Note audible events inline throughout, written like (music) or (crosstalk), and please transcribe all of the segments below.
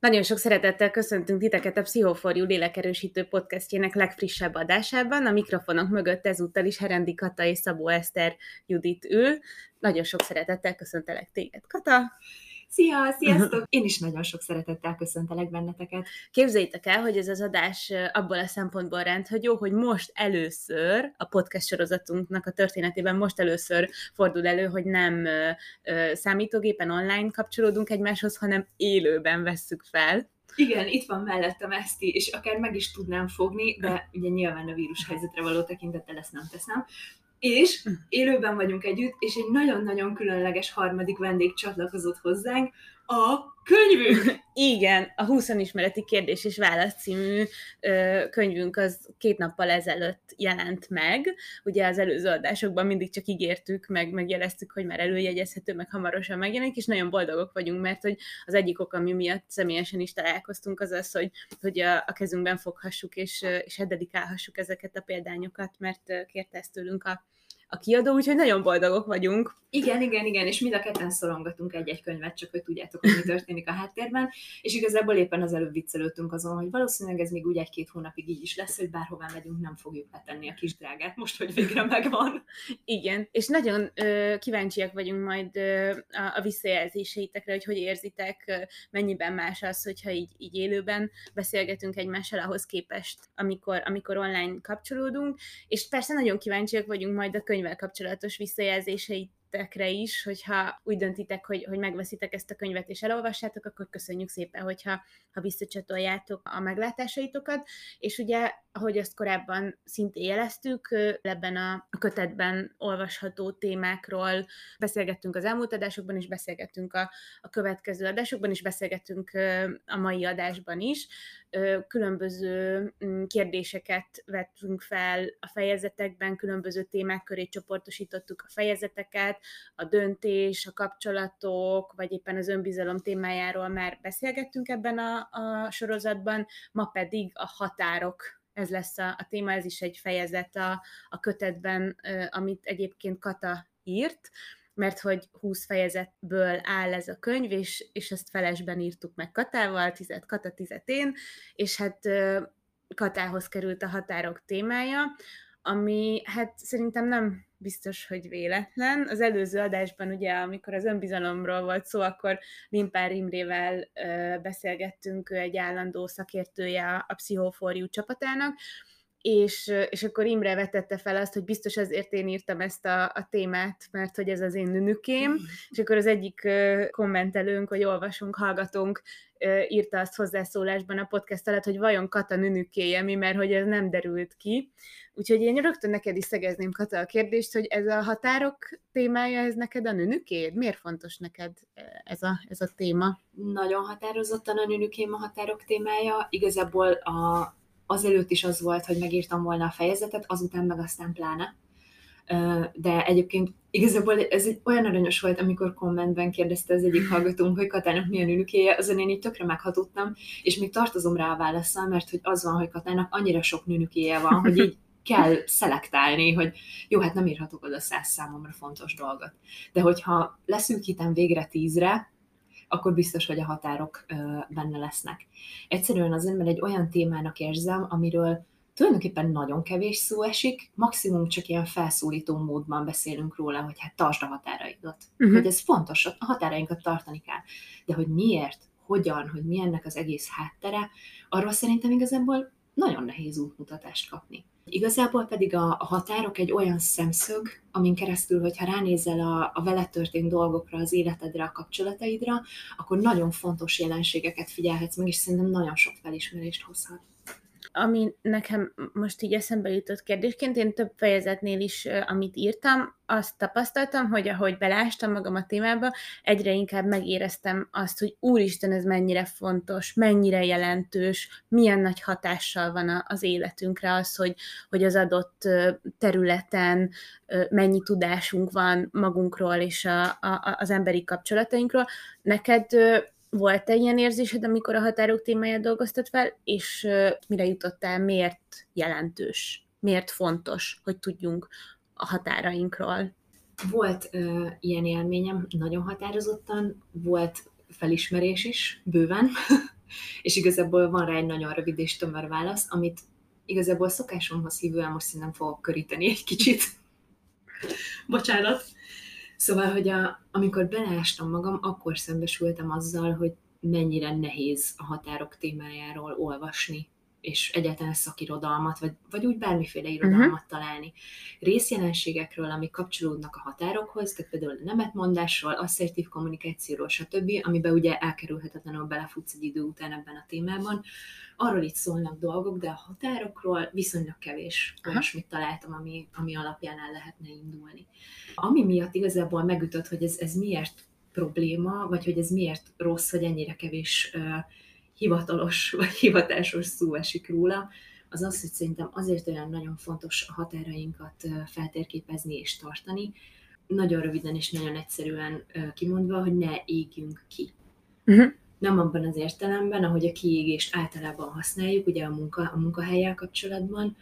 Nagyon sok szeretettel köszöntünk titeket a Pszichoforjú lélekerősítő podcastjének legfrissebb adásában. A mikrofonok mögött ezúttal is Herendi Kata és Szabó Eszter Judit ül. Nagyon sok szeretettel köszöntelek téged, Kata! Szia, sziasztok! (laughs) Én is nagyon sok szeretettel köszöntelek benneteket. Képzeljétek el, hogy ez az adás abból a szempontból rendhagyó, hogy most először a podcast sorozatunknak a történetében most először fordul elő, hogy nem számítógépen online kapcsolódunk egymáshoz, hanem élőben vesszük fel. Igen, itt van mellettem Eszti, és akár meg is tudnám fogni, de ugye nyilván a vírus helyzetre való tekintettel ezt nem teszem. És hm. élőben vagyunk együtt, és egy nagyon-nagyon különleges harmadik vendég csatlakozott hozzánk, a könyvünk! (laughs) Igen, a 20 ismereti kérdés és válasz című ö, könyvünk az két nappal ezelőtt jelent meg. Ugye az előző adásokban mindig csak ígértük, meg megjeleztük, hogy már előjegyezhető, meg hamarosan megjelenik, és nagyon boldogok vagyunk, mert hogy az egyik ok, ami miatt személyesen is találkoztunk, az az, hogy, hogy a, a kezünkben foghassuk, és, és dedikálhassuk ezeket a példányokat, mert kérte ezt tőlünk a a kiadó, úgyhogy nagyon boldogok vagyunk. Igen, igen, igen, és mind a ketten szorongatunk egy-egy könyvet, csak hogy tudjátok, hogy mi történik a háttérben, és igazából éppen az előbb viccelődtünk azon, hogy valószínűleg ez még úgy egy-két hónapig így is lesz, hogy bárhová megyünk, nem fogjuk betenni a kis drágát, most, hogy végre megvan. Igen, és nagyon ö, kíváncsiak vagyunk majd ö, a, a visszajelzéseitekre, hogy hogy érzitek, ö, mennyiben más az, hogyha így, így élőben beszélgetünk egymással ahhoz képest, amikor, amikor online kapcsolódunk, és persze nagyon kíváncsiak vagyunk majd a könyv könyvvel kapcsolatos visszajelzéseit tekre is, hogyha úgy döntitek, hogy, hogy megveszitek ezt a könyvet és elolvassátok, akkor köszönjük szépen, hogyha ha visszacsatoljátok a meglátásaitokat, és ugye, ahogy azt korábban szintén jeleztük, ebben a kötetben olvasható témákról beszélgettünk az elmúlt adásokban is, beszélgettünk a, a következő adásokban is, beszélgettünk a mai adásban is, különböző mm, kérdéseket vettünk fel a fejezetekben, különböző témák köré csoportosítottuk a fejezeteket, a döntés, a kapcsolatok, vagy éppen az önbizalom témájáról már beszélgettünk ebben a, a sorozatban, ma pedig a határok ez lesz a, a téma, ez is egy fejezet a, a kötetben, amit egyébként Kata írt, mert hogy 20 fejezetből áll ez a könyv, és, és ezt felesben írtuk meg Katával, tizet Kata, tizet én, és hát Katához került a határok témája, ami hát szerintem nem biztos, hogy véletlen. Az előző adásban ugye, amikor az önbizalomról volt szó, akkor Limpár Imrével beszélgettünk, ő egy állandó szakértője a, Pszichoforjú csapatának, és, és akkor Imre vetette fel azt, hogy biztos azért én írtam ezt a, a témát, mert hogy ez az én nünükém, mm. és akkor az egyik kommentelőnk, vagy olvasunk, hallgatunk, írta azt hozzászólásban a podcast alatt, hogy vajon Kata nünükéje mi, mert hogy ez nem derült ki. Úgyhogy én rögtön neked is szegezném, Kata, a kérdést, hogy ez a határok témája, ez neked a nünükéd? Miért fontos neked ez a, ez a téma? Nagyon határozottan a nünükém a határok témája. Igazából a, azelőtt is az volt, hogy megírtam volna a fejezetet, azután meg aztán pláne. De egyébként igazából ez egy olyan aranyos volt, amikor kommentben kérdezte az egyik hallgatónk, hogy Katának milyen ülükéje, azon én így tökre meghatottam, és még tartozom rá a válaszsal, mert hogy az van, hogy Katának annyira sok nőnükéje van, hogy így kell szelektálni, hogy jó, hát nem írhatok oda száz számomra fontos dolgot. De hogyha leszűkítem végre tízre, akkor biztos, hogy a határok benne lesznek. Egyszerűen azért, mert egy olyan témának érzem, amiről tulajdonképpen nagyon kevés szó esik, maximum csak ilyen felszólító módban beszélünk róla, hogy hát tartsd a határaidat. Uh-huh. Hogy ez fontos, a határainkat tartani kell. De hogy miért, hogyan, hogy mi ennek az egész háttere, arról szerintem igazából nagyon nehéz útmutatást kapni. Igazából pedig a, a határok egy olyan szemszög, amin keresztül, hogyha ránézel a, a vele történt dolgokra, az életedre, a kapcsolataidra, akkor nagyon fontos jelenségeket figyelhetsz meg, és szerintem nagyon sok felismerést hozhat ami nekem most így eszembe jutott kérdésként, én több fejezetnél is, amit írtam, azt tapasztaltam, hogy ahogy belástam magam a témába, egyre inkább megéreztem azt, hogy úristen, ez mennyire fontos, mennyire jelentős, milyen nagy hatással van az életünkre az, hogy, hogy az adott területen mennyi tudásunk van magunkról és a, a, az emberi kapcsolatainkról. Neked volt-e ilyen érzésed, amikor a határok témáját dolgoztad fel, és uh, mire jutottál, miért jelentős, miért fontos, hogy tudjunk a határainkról? Volt uh, ilyen élményem nagyon határozottan, volt felismerés is, bőven, (laughs) És igazából van rá egy nagyon rövid és tömör válasz, amit igazából szokásomhoz hívően most szerintem fogok köríteni egy kicsit. (laughs) Bocsánat. Szóval, hogy a, amikor beleástam magam, akkor szembesültem azzal, hogy mennyire nehéz a határok témájáról olvasni, és egyáltalán szakirodalmat, vagy, vagy úgy bármiféle irodalmat uh-huh. találni. Részjelenségekről, amik kapcsolódnak a határokhoz, tehát például nemetmondásról, asszertív kommunikációról, stb., amiben ugye elkerülhetetlenül belefutsz egy idő után ebben a témában, arról itt szólnak dolgok, de a határokról viszonylag kevés olyasmit találtam, ami, ami alapján el lehetne indulni. Ami miatt igazából megütött, hogy ez, ez miért probléma, vagy hogy ez miért rossz, hogy ennyire kevés uh, hivatalos vagy hivatásos szó esik róla, az az, hogy szerintem azért olyan nagyon fontos a határainkat feltérképezni és tartani, nagyon röviden és nagyon egyszerűen kimondva, hogy ne égjünk ki. Uh-huh. Nem abban az értelemben, ahogy a kiégést általában használjuk, ugye a, munka, a munkahelyel kapcsolatban,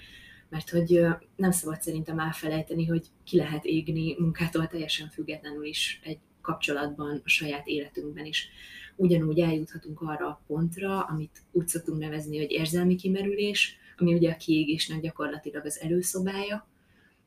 mert hogy nem szabad szerintem elfelejteni, hogy ki lehet égni munkától teljesen függetlenül is egy kapcsolatban, a saját életünkben is ugyanúgy eljuthatunk arra a pontra, amit úgy szoktunk nevezni, hogy érzelmi kimerülés, ami ugye a kiégésnek gyakorlatilag az előszobája,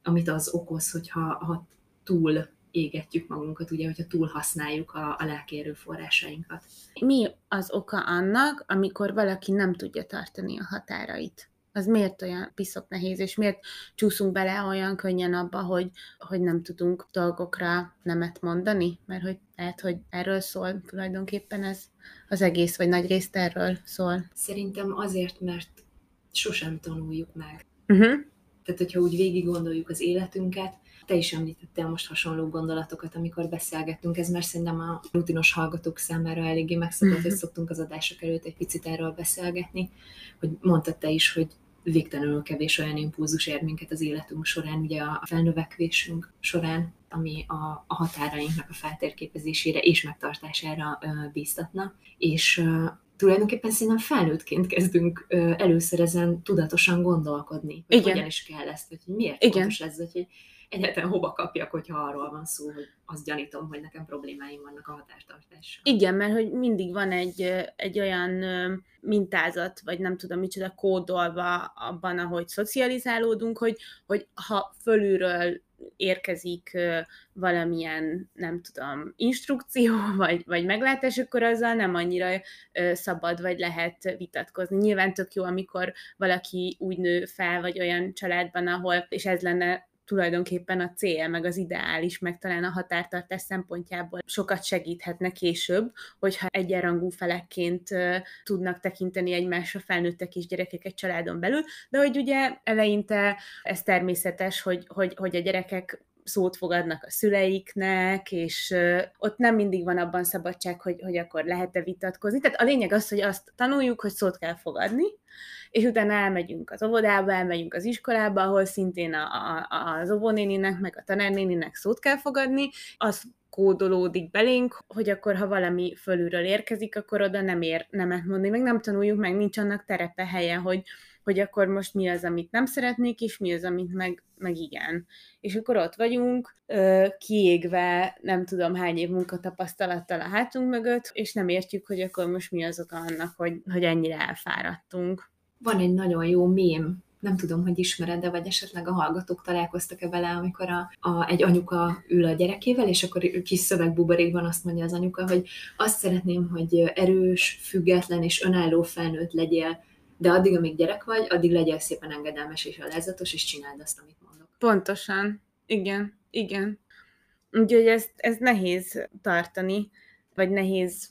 amit az okoz, hogyha ha túl égetjük magunkat, ugye, hogyha túl használjuk a, a lelki erőforrásainkat. Mi az oka annak, amikor valaki nem tudja tartani a határait? Az miért olyan piszok nehéz, és miért csúszunk bele olyan könnyen abba, hogy, hogy nem tudunk dolgokra nemet mondani? Mert hogy lehet, hogy erről szól tulajdonképpen ez az egész, vagy nagy részt erről szól. Szerintem azért, mert sosem tanuljuk meg. Uh-huh. Tehát, hogyha úgy végig gondoljuk az életünket, te is említettél most hasonló gondolatokat, amikor beszélgettünk, ez már szerintem a rutinos hallgatók számára eléggé megszokott, uh-huh. hogy szoktunk az adások előtt egy picit erről beszélgetni, hogy mondtad te is, hogy végtelenül kevés olyan impulzus ér minket az életünk során, ugye a felnövekvésünk során, ami a, a határainknak a feltérképezésére és megtartására bíztatna. És tulajdonképpen szerintem felnőttként kezdünk először ezen tudatosan gondolkodni, hogy Igen. hogyan is kell ezt, hogy miért Igen. fontos ez, hogy egyáltalán hova kapjak, hogyha arról van szó, hogy azt gyanítom, hogy nekem problémáim vannak a határtartással. Igen, mert hogy mindig van egy, egy olyan mintázat, vagy nem tudom micsoda kódolva abban, ahogy szocializálódunk, hogy, hogy ha fölülről érkezik valamilyen, nem tudom, instrukció, (laughs) vagy, vagy meglátás, akkor azzal nem annyira szabad, vagy lehet vitatkozni. Nyilván tök jó, amikor valaki úgy nő fel, vagy olyan családban, ahol, és ez lenne tulajdonképpen a cél, meg az ideális, meg talán a határtartás szempontjából sokat segíthetne később, hogyha egyenrangú felekként tudnak tekinteni egymásra felnőttek és gyerekek egy családon belül, de hogy ugye eleinte ez természetes, hogy, hogy, hogy a gyerekek szót fogadnak a szüleiknek, és ott nem mindig van abban szabadság, hogy, hogy akkor lehet-e vitatkozni. Tehát a lényeg az, hogy azt tanuljuk, hogy szót kell fogadni, és utána elmegyünk az óvodába, elmegyünk az iskolába, ahol szintén a, a, az óvónéninek, meg a tanárnéninek szót kell fogadni, az kódolódik belénk, hogy akkor, ha valami fölülről érkezik, akkor oda nem ér nemet mondani, meg nem tanuljuk meg, nincs annak terepe helye, hogy, hogy akkor most mi az, amit nem szeretnék, és mi az, amit meg, meg igen. És akkor ott vagyunk, kiégve nem tudom hány év munkatapasztalattal a hátunk mögött, és nem értjük, hogy akkor most mi az oka annak, hogy, hogy ennyire elfáradtunk. Van egy nagyon jó mém, nem tudom, hogy ismered, de vagy esetleg a hallgatók találkoztak-e vele, amikor a, a, egy anyuka ül a gyerekével, és akkor kis szövegbuborékban azt mondja az anyuka, hogy azt szeretném, hogy erős, független és önálló felnőtt legyél, de addig, amíg gyerek vagy, addig legyél szépen engedelmes és alázatos, és csináld azt, amit mondok. Pontosan. Igen, igen. Úgyhogy ezt, ez nehéz tartani, vagy nehéz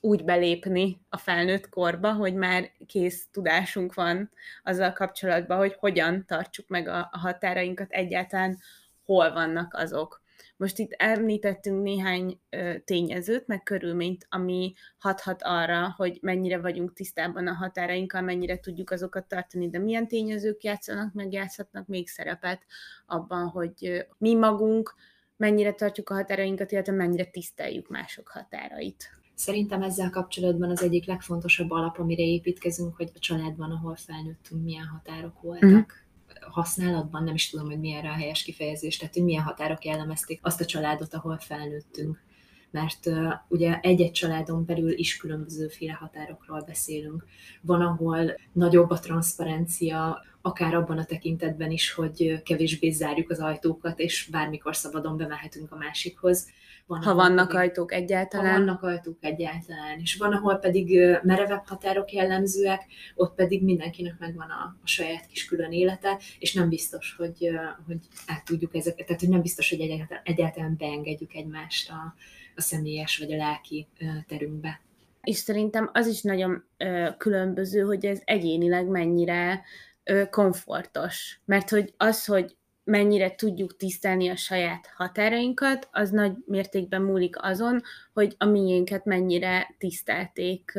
úgy belépni a felnőtt korba, hogy már kész tudásunk van azzal kapcsolatban, hogy hogyan tartsuk meg a, a határainkat, egyáltalán hol vannak azok. Most itt említettünk néhány tényezőt, meg körülményt, ami hathat arra, hogy mennyire vagyunk tisztában a határainkkal, mennyire tudjuk azokat tartani, de milyen tényezők játszanak, meg játszhatnak még szerepet abban, hogy mi magunk mennyire tartjuk a határainkat, illetve mennyire tiszteljük mások határait. Szerintem ezzel kapcsolatban az egyik legfontosabb alap, amire építkezünk, hogy a családban, ahol felnőttünk, milyen határok voltak. Uh-huh használatban, nem is tudom, hogy milyen rá a helyes kifejezés, tehát hogy milyen határok jellemezték azt a családot, ahol felnőttünk. mert uh, ugye egy-egy családon belül is különbözőféle határokról beszélünk. Van, ahol nagyobb a transzparencia, akár abban a tekintetben is, hogy kevésbé zárjuk az ajtókat, és bármikor szabadon bemehetünk a másikhoz. Van, ha vannak pedig, ajtók egyáltalán. Ha vannak ajtók egyáltalán. És van, ahol pedig merevebb határok jellemzőek, ott pedig mindenkinek megvan a, a saját kis külön élete, és nem biztos, hogy, hogy át tudjuk ezeket, tehát hogy nem biztos, hogy egyáltalán, egyáltalán beengedjük egymást a, a személyes vagy a lelki terünkbe. És szerintem az is nagyon ö, különböző, hogy ez egyénileg mennyire ö, komfortos. Mert hogy az, hogy mennyire tudjuk tisztelni a saját határainkat, az nagy mértékben múlik azon, hogy a miénket mennyire tisztelték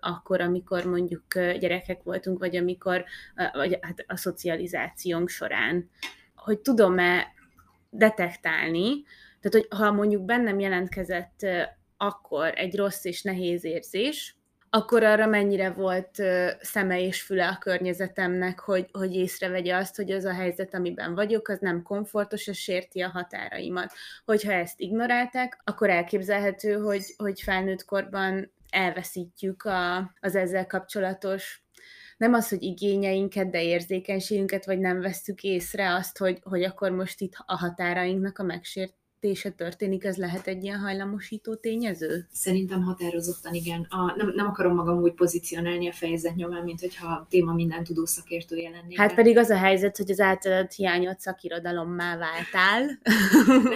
akkor, amikor mondjuk gyerekek voltunk, vagy amikor vagy hát a szocializációnk során. Hogy tudom-e detektálni, tehát hogy ha mondjuk bennem jelentkezett akkor egy rossz és nehéz érzés, akkor arra mennyire volt szeme és füle a környezetemnek, hogy, hogy észrevegye azt, hogy az a helyzet, amiben vagyok, az nem komfortos, és sérti a határaimat. Hogyha ezt ignorálták, akkor elképzelhető, hogy, hogy felnőtt korban elveszítjük a, az ezzel kapcsolatos nem az, hogy igényeinket, de érzékenységünket, vagy nem vesztük észre azt, hogy, hogy akkor most itt a határainknak a megsért, fejlesztése történik, ez lehet egy ilyen hajlamosító tényező? Szerintem határozottan igen. A, nem, nem akarom magam úgy pozícionálni a fejezet nyomán, mint hogyha a téma minden tudó szakértője lennék. Hát pedig az a helyzet, hogy az általad hiányot szakirodalommá váltál.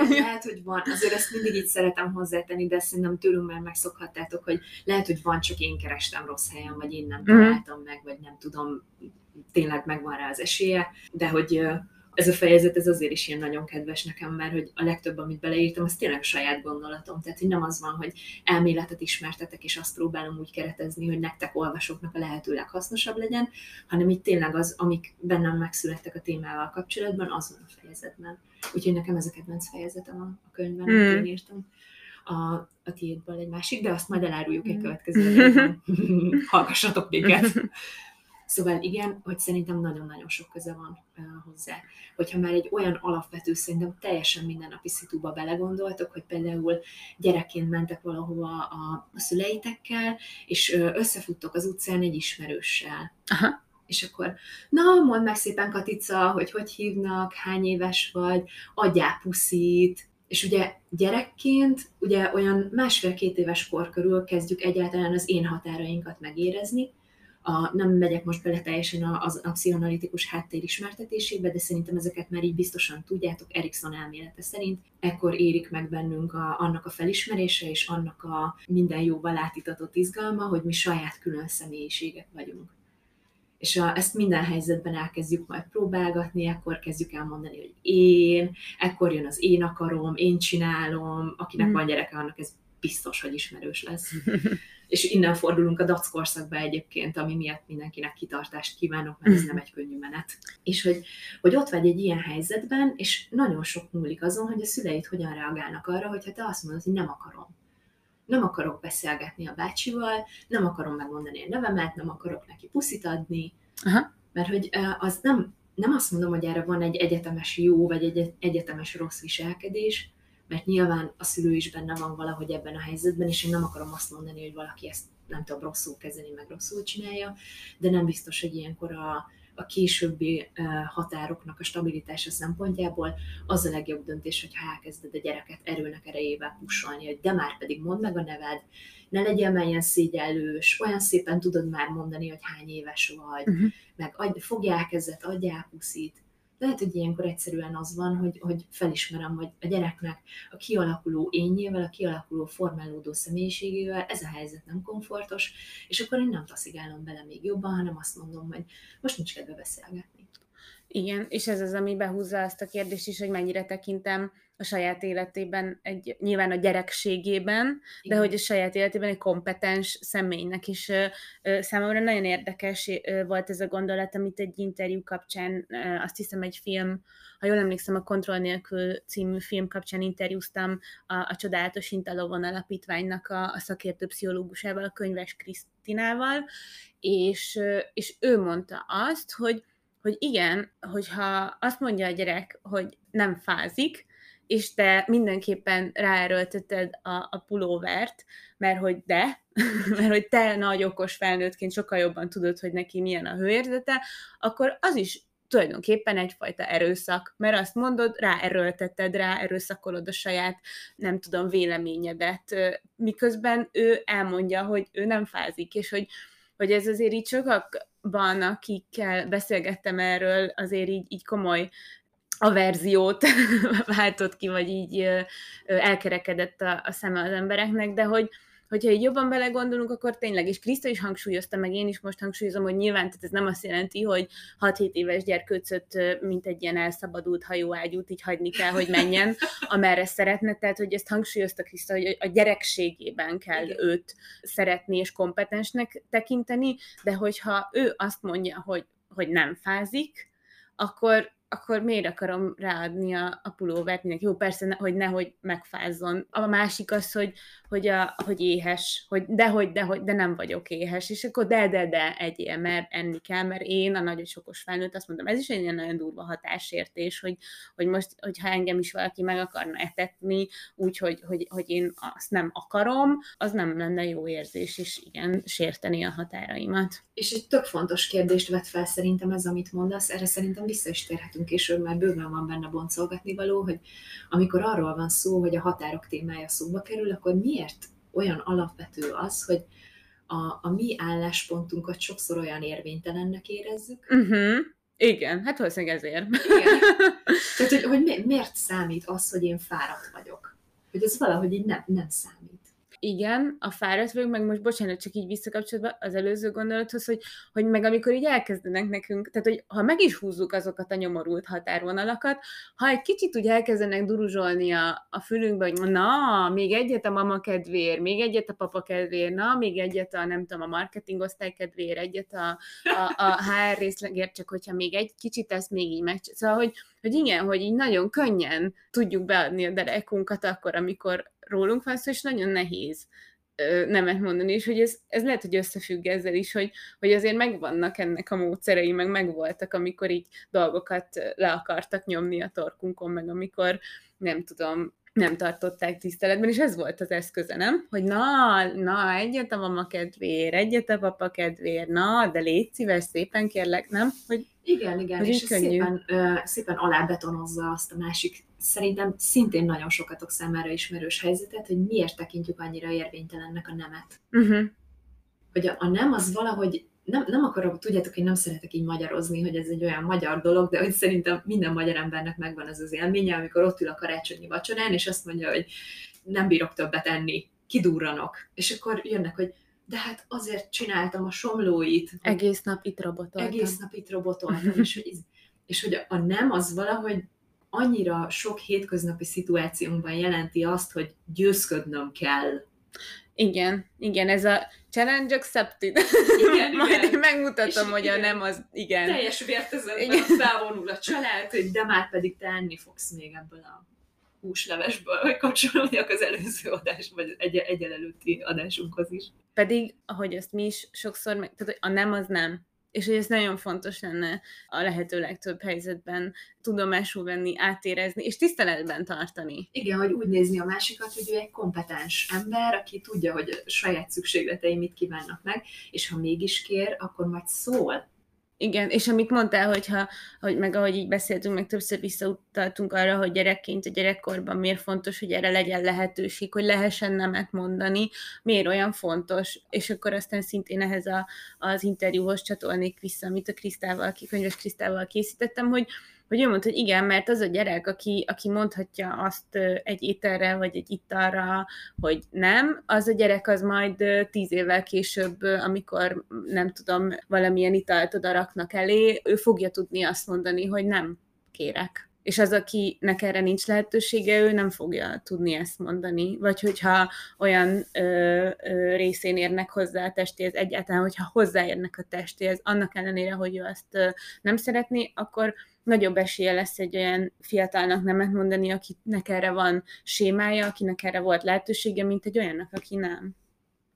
Lehet, hogy van. Azért ezt mindig így szeretem hozzátenni, de szerintem tőlünk már megszokhattátok, hogy lehet, hogy van, csak én kerestem rossz helyen, vagy én nem mhm. találtam mm. meg, vagy nem tudom, tényleg megvan rá az esélye, de hogy ez a fejezet ez azért is ilyen nagyon kedves nekem, mert hogy a legtöbb, amit beleírtam, az tényleg saját gondolatom. Tehát, hogy nem az van, hogy elméletet ismertetek, és azt próbálom úgy keretezni, hogy nektek olvasóknak a lehető leghasznosabb legyen, hanem itt tényleg az, amik bennem megszülettek a témával kapcsolatban, az van a fejezetben. Úgyhogy nekem ez a kedvenc fejezetem a, a könyvben, amit mm. én írtam. A, a tiédből egy másik, de azt majd eláruljuk egy hmm. következő (laughs) Hallgassatok minket! (laughs) Szóval igen, hogy szerintem nagyon-nagyon sok köze van hozzá. Hogyha már egy olyan alapvető, szerintem teljesen mindennapi szituba belegondoltok, hogy például gyerekként mentek valahova a, a szüleitekkel, és összefuttok az utcán egy ismerőssel. Aha. És akkor, na, mondd meg szépen, Katica, hogy hogy hívnak, hány éves vagy, adjál puszit, és ugye gyerekként, ugye olyan másfél-két éves kor körül kezdjük egyáltalán az én határainkat megérezni, a, nem megyek most bele teljesen az pszichoanalitikus háttér ismertetésébe, de szerintem ezeket már így biztosan tudjátok, Erikson elmélete szerint. Ekkor érik meg bennünk a, annak a felismerése és annak a minden jóval átitatott izgalma, hogy mi saját külön személyiségek vagyunk. És a, ezt minden helyzetben elkezdjük majd próbálgatni, akkor kezdjük el mondani, hogy én, ekkor jön az én akarom, én csinálom, akinek mm. van gyereke, annak ez biztos, hogy ismerős lesz. (laughs) és innen fordulunk a DAC korszakba egyébként, ami miatt mindenkinek kitartást kívánok, mert ez nem egy könnyű menet. És hogy, hogy ott vagy egy ilyen helyzetben, és nagyon sok múlik azon, hogy a szüleid hogyan reagálnak arra, hogyha te azt mondod, hogy nem akarom. Nem akarok beszélgetni a bácsival, nem akarom megmondani a nevemet, nem akarok neki puszit adni, Aha. mert hogy az nem, nem azt mondom, hogy erre van egy egyetemes jó, vagy egy egyetemes rossz viselkedés, mert nyilván a szülő is benne van valahogy ebben a helyzetben, és én nem akarom azt mondani, hogy valaki ezt nem tudom, rosszul kezeli, meg rosszul csinálja, de nem biztos, hogy ilyenkor a, a későbbi határoknak a stabilitása szempontjából az a legjobb döntés, hogy elkezded a gyereket erőnek erejével pusolni, hogy de már pedig mondd meg a neved, ne legyél már ilyen szégyellős, olyan szépen tudod már mondani, hogy hány éves vagy, uh-huh. meg adj, fogjál kezet, adjál puszit, lehet, hogy ilyenkor egyszerűen az van, hogy, hogy felismerem, hogy a gyereknek a kialakuló énjével, a kialakuló formálódó személyiségével ez a helyzet nem komfortos, és akkor én nem taszigálom bele még jobban, hanem azt mondom, hogy most nincs kedve beszélgetni. Igen, és ez az, ami behúzza azt a kérdést is, hogy mennyire tekintem a saját életében, egy, nyilván a gyerekségében, Igen. de hogy a saját életében egy kompetens személynek is. Számomra nagyon érdekes volt ez a gondolat, amit egy interjú kapcsán, azt hiszem egy film, ha jól emlékszem, a Kontroll nélkül című film kapcsán interjúztam a, a Csodálatos Intalovon alapítványnak a, a szakértő pszichológusával, a könyves Krisztinával, és, és ő mondta azt, hogy hogy igen, hogyha azt mondja a gyerek, hogy nem fázik, és te mindenképpen ráerőlteted a, a pulóvert, mert hogy de, (laughs) mert hogy te nagy okos felnőttként sokkal jobban tudod, hogy neki milyen a hőérzete, akkor az is tulajdonképpen egyfajta erőszak, mert azt mondod, ráerőlteted, rá erőszakolod a saját, nem tudom, véleményedet, miközben ő elmondja, hogy ő nem fázik, és hogy, hogy ez azért így sokakban, akikkel beszélgettem erről, azért így, így komoly a verziót (laughs) váltott ki, vagy így elkerekedett a, a szeme az embereknek, de hogy, hogyha így jobban belegondolunk, akkor tényleg, és Kriszta is hangsúlyozta, meg én is most hangsúlyozom, hogy nyilván tehát ez nem azt jelenti, hogy 6-7 éves gyerkőcöt, mint egy ilyen elszabadult hajóágyút így hagyni kell, hogy menjen, (laughs) amerre szeretne, tehát hogy ezt hangsúlyozta Kriszta, hogy a gyerekségében kell Igen. őt szeretni és kompetensnek tekinteni, de hogyha ő azt mondja, hogy, hogy nem fázik, akkor akkor miért akarom ráadni a, a pulóvert mindenki? Jó, persze, ne, hogy nehogy megfázzon. A másik az, hogy, hogy, a, hogy éhes, hogy dehogy, dehogy, de nem vagyok éhes, és akkor de, de, de egyél, mert enni kell, mert én a nagyon sokos felnőtt azt mondom, ez is egy ilyen nagyon durva hatásértés, hogy, hogy most, hogyha engem is valaki meg akarna etetni, úgyhogy hogy, hogy én azt nem akarom, az nem lenne jó érzés, és igen, sérteni a határaimat. És egy tök fontos kérdést vet fel szerintem ez, amit mondasz, erre szerintem vissza is térhetünk később, mert bőven van benne boncolgatni való, hogy amikor arról van szó, hogy a határok témája szóba kerül, akkor miért olyan alapvető az, hogy a, a mi álláspontunkat sokszor olyan érvénytelennek érezzük. Uh-huh. Igen, hát valószínűleg ezért. Igen. (laughs) Tehát, hogy, hogy miért számít az, hogy én fáradt vagyok? Hogy ez valahogy így nem, nem számít igen, a fáradt vagyok, meg most bocsánat, csak így visszakapcsolva az előző gondolathoz, hogy, hogy meg amikor így elkezdenek nekünk, tehát hogy ha meg is húzzuk azokat a nyomorult határvonalakat, ha egy kicsit úgy elkezdenek duruzsolni a, a fülünkbe, hogy na, még egyet a mama kedvéért, még egyet a papa kedvéért, na, még egyet a nem tudom, a marketing osztály kedvéért, egyet a, a, a HR részlegért, csak hogyha még egy kicsit ezt még így meg... Szóval, hogy, hogy igen, hogy így nagyon könnyen tudjuk beadni a derekunkat akkor, amikor rólunk van szó, és nagyon nehéz nemet mondani, és hogy ez, ez lehet, hogy összefügg ezzel is, hogy, hogy azért megvannak ennek a módszerei, meg megvoltak, amikor így dolgokat le akartak nyomni a torkunkon, meg amikor nem tudom, nem tartották tiszteletben, és ez volt az eszköze, nem? Hogy na, na, egyet a mama kedvéért, egyet a papa kedvéért, na, de légy szíves, szépen kérlek, nem? Hogy, igen, igen, hogy és szépen, ö, szépen alábetonozza azt a másik, szerintem szintén nagyon sokatok számára ismerős helyzetet, hogy miért tekintjük annyira érvénytelennek a nemet. Uh-huh. Hogy a, a nem az valahogy nem, nem akarok, tudjátok, én nem szeretek így magyarozni, hogy ez egy olyan magyar dolog, de hogy szerintem minden magyar embernek megvan ez az élménye, amikor ott ül a karácsonyi vacsorán, és azt mondja, hogy nem bírok többet enni, kidurranok. És akkor jönnek, hogy de hát azért csináltam a somlóit. Egész nap itt robotoltam. Egész nap itt robotoltam, (laughs) és, hogy, és hogy a nem az valahogy annyira sok hétköznapi szituációnkban jelenti azt, hogy győzködnöm kell igen, igen, ez a challenge accepted. Igen, (laughs) Majd igen. én megmutatom, és hogy igen, a nem az, igen. Teljes vértezetben (laughs) felvonul a család, hogy de már pedig te enni fogsz még ebből a húslevesből, hogy kapcsolódjak az előző adás, vagy egy, egy előtti adásunkhoz is. Pedig, ahogy ezt mi is sokszor, meg, tehát a nem az nem és hogy ez nagyon fontos lenne a lehető legtöbb helyzetben tudomásul venni, átérezni, és tiszteletben tartani. Igen, hogy úgy nézni a másikat, hogy ő egy kompetens ember, aki tudja, hogy a saját szükségletei mit kívánnak meg, és ha mégis kér, akkor majd szól igen, és amit mondtál, hogyha, hogy meg ahogy így beszéltünk, meg többször visszautaltunk arra, hogy gyerekként a gyerekkorban miért fontos, hogy erre legyen lehetőség, hogy lehessen nemet mondani, miért olyan fontos, és akkor aztán szintén ehhez a, az interjúhoz csatolnék vissza, amit a Krisztával, könyves Krisztával készítettem, hogy, hogy ő mondta, hogy igen, mert az a gyerek, aki, aki mondhatja azt egy ételre, vagy egy italra, hogy nem, az a gyerek az majd tíz évvel később, amikor nem tudom, valamilyen italt odaraknak elé, ő fogja tudni azt mondani, hogy nem kérek. És az, akinek erre nincs lehetősége, ő nem fogja tudni ezt mondani. Vagy hogyha olyan ö, ö, részén érnek hozzá a testéhez, egyáltalán, hogyha hozzáérnek a testéhez, annak ellenére, hogy ő azt ö, nem szeretné, akkor nagyobb esélye lesz egy olyan fiatalnak nemet mondani, akinek erre van sémája, akinek erre volt lehetősége, mint egy olyannak, aki nem.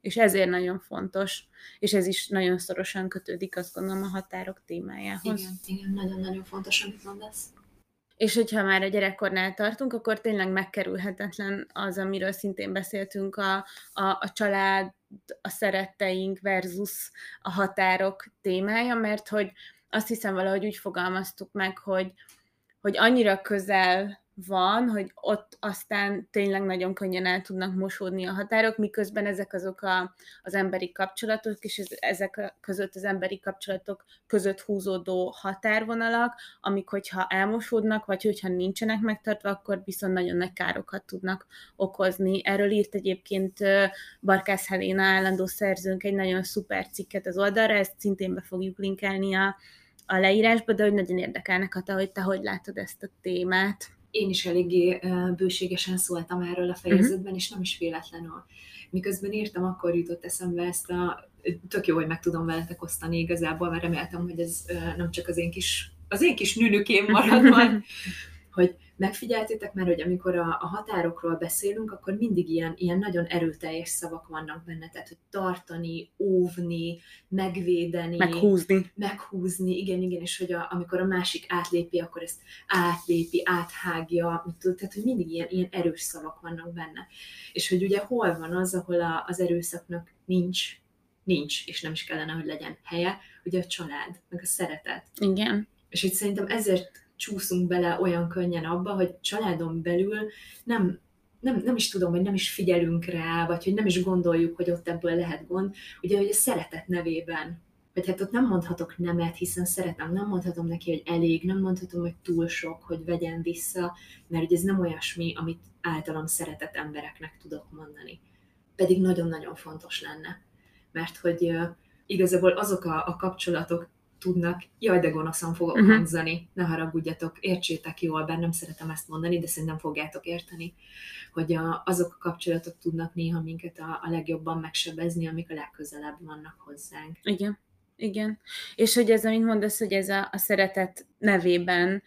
És ezért nagyon fontos, és ez is nagyon szorosan kötődik, azt gondolom, a határok témájához. Igen, igen, nagyon-nagyon fontos, amit mondasz. és hogyha már a gyerekkornál tartunk, akkor tényleg megkerülhetetlen az, amiről szintén beszéltünk, a, a, a család, a szeretteink versus a határok témája, mert hogy azt hiszem valahogy úgy fogalmaztuk meg, hogy, hogy annyira közel van, hogy ott aztán tényleg nagyon könnyen el tudnak mosódni a határok, miközben ezek azok a, az emberi kapcsolatok, és ez, ezek között az emberi kapcsolatok között húzódó határvonalak, amik hogyha elmosódnak, vagy hogyha nincsenek megtartva, akkor viszont nagyon nagy károkat tudnak okozni. Erről írt egyébként Barkász Helena állandó szerzőnk egy nagyon szuper cikket az oldalra, ezt szintén be fogjuk linkelni a, a leírásba, de hogy nagyon érdekelnek, Ata, hogy te hogy látod ezt a témát én is eléggé bőségesen szóltam erről a fejezetben, uh-huh. és nem is véletlenül. Miközben írtam, akkor jutott eszembe ezt a tök jó, hogy meg tudom veletek osztani igazából, mert reméltem, hogy ez nem csak az én kis, az én kis nünükém marad majd, (laughs) hogy megfigyeltétek már, hogy amikor a, a határokról beszélünk, akkor mindig ilyen, ilyen nagyon erőteljes szavak vannak benne, tehát hogy tartani, óvni, megvédeni, meghúzni. Meghúzni, igen, igen, és hogy a, amikor a másik átlépi, akkor ezt átlépi, áthágja, mit tud, tehát hogy mindig ilyen, ilyen erős szavak vannak benne. És hogy ugye hol van az, ahol a, az erőszaknak nincs nincs, és nem is kellene, hogy legyen helye, ugye a család, meg a szeretet. Igen. És itt szerintem ezért csúszunk bele olyan könnyen abba, hogy családon belül nem, nem, nem is tudom, hogy nem is figyelünk rá, vagy hogy nem is gondoljuk, hogy ott ebből lehet gond. Ugye, hogy a szeretet nevében vagy hát ott nem mondhatok nemet, hiszen szeretem, nem mondhatom neki, hogy elég, nem mondhatom, hogy túl sok, hogy vegyen vissza, mert ugye ez nem olyasmi, amit általam szeretett embereknek tudok mondani. Pedig nagyon-nagyon fontos lenne. Mert hogy uh, igazából azok a, a kapcsolatok tudnak, jaj, de gonoszan fogok uh-huh. hangzani, ne haragudjatok, értsétek jól, bár nem szeretem ezt mondani, de szerintem fogjátok érteni, hogy a, azok a kapcsolatok tudnak néha minket a, a legjobban megsebezni, amik a legközelebb vannak hozzánk. Igen, igen. És hogy ez, amit mondasz, hogy ez a, a szeretet nevében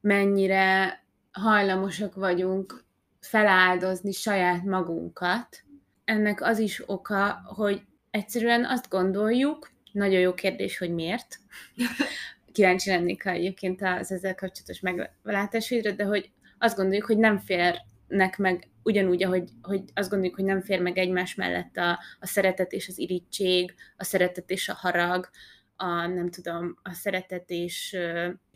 mennyire hajlamosak vagyunk feláldozni saját magunkat, ennek az is oka, hogy egyszerűen azt gondoljuk, nagyon jó kérdés, hogy miért. Kíváncsi lennék egyébként az ezzel kapcsolatos meglátásaidra, de hogy azt gondoljuk, hogy nem férnek meg ugyanúgy, ahogy hogy azt gondoljuk, hogy nem fér meg egymás mellett a, a szeretet és az irítség, a szeretet és a harag, a nem tudom, a szeretet és,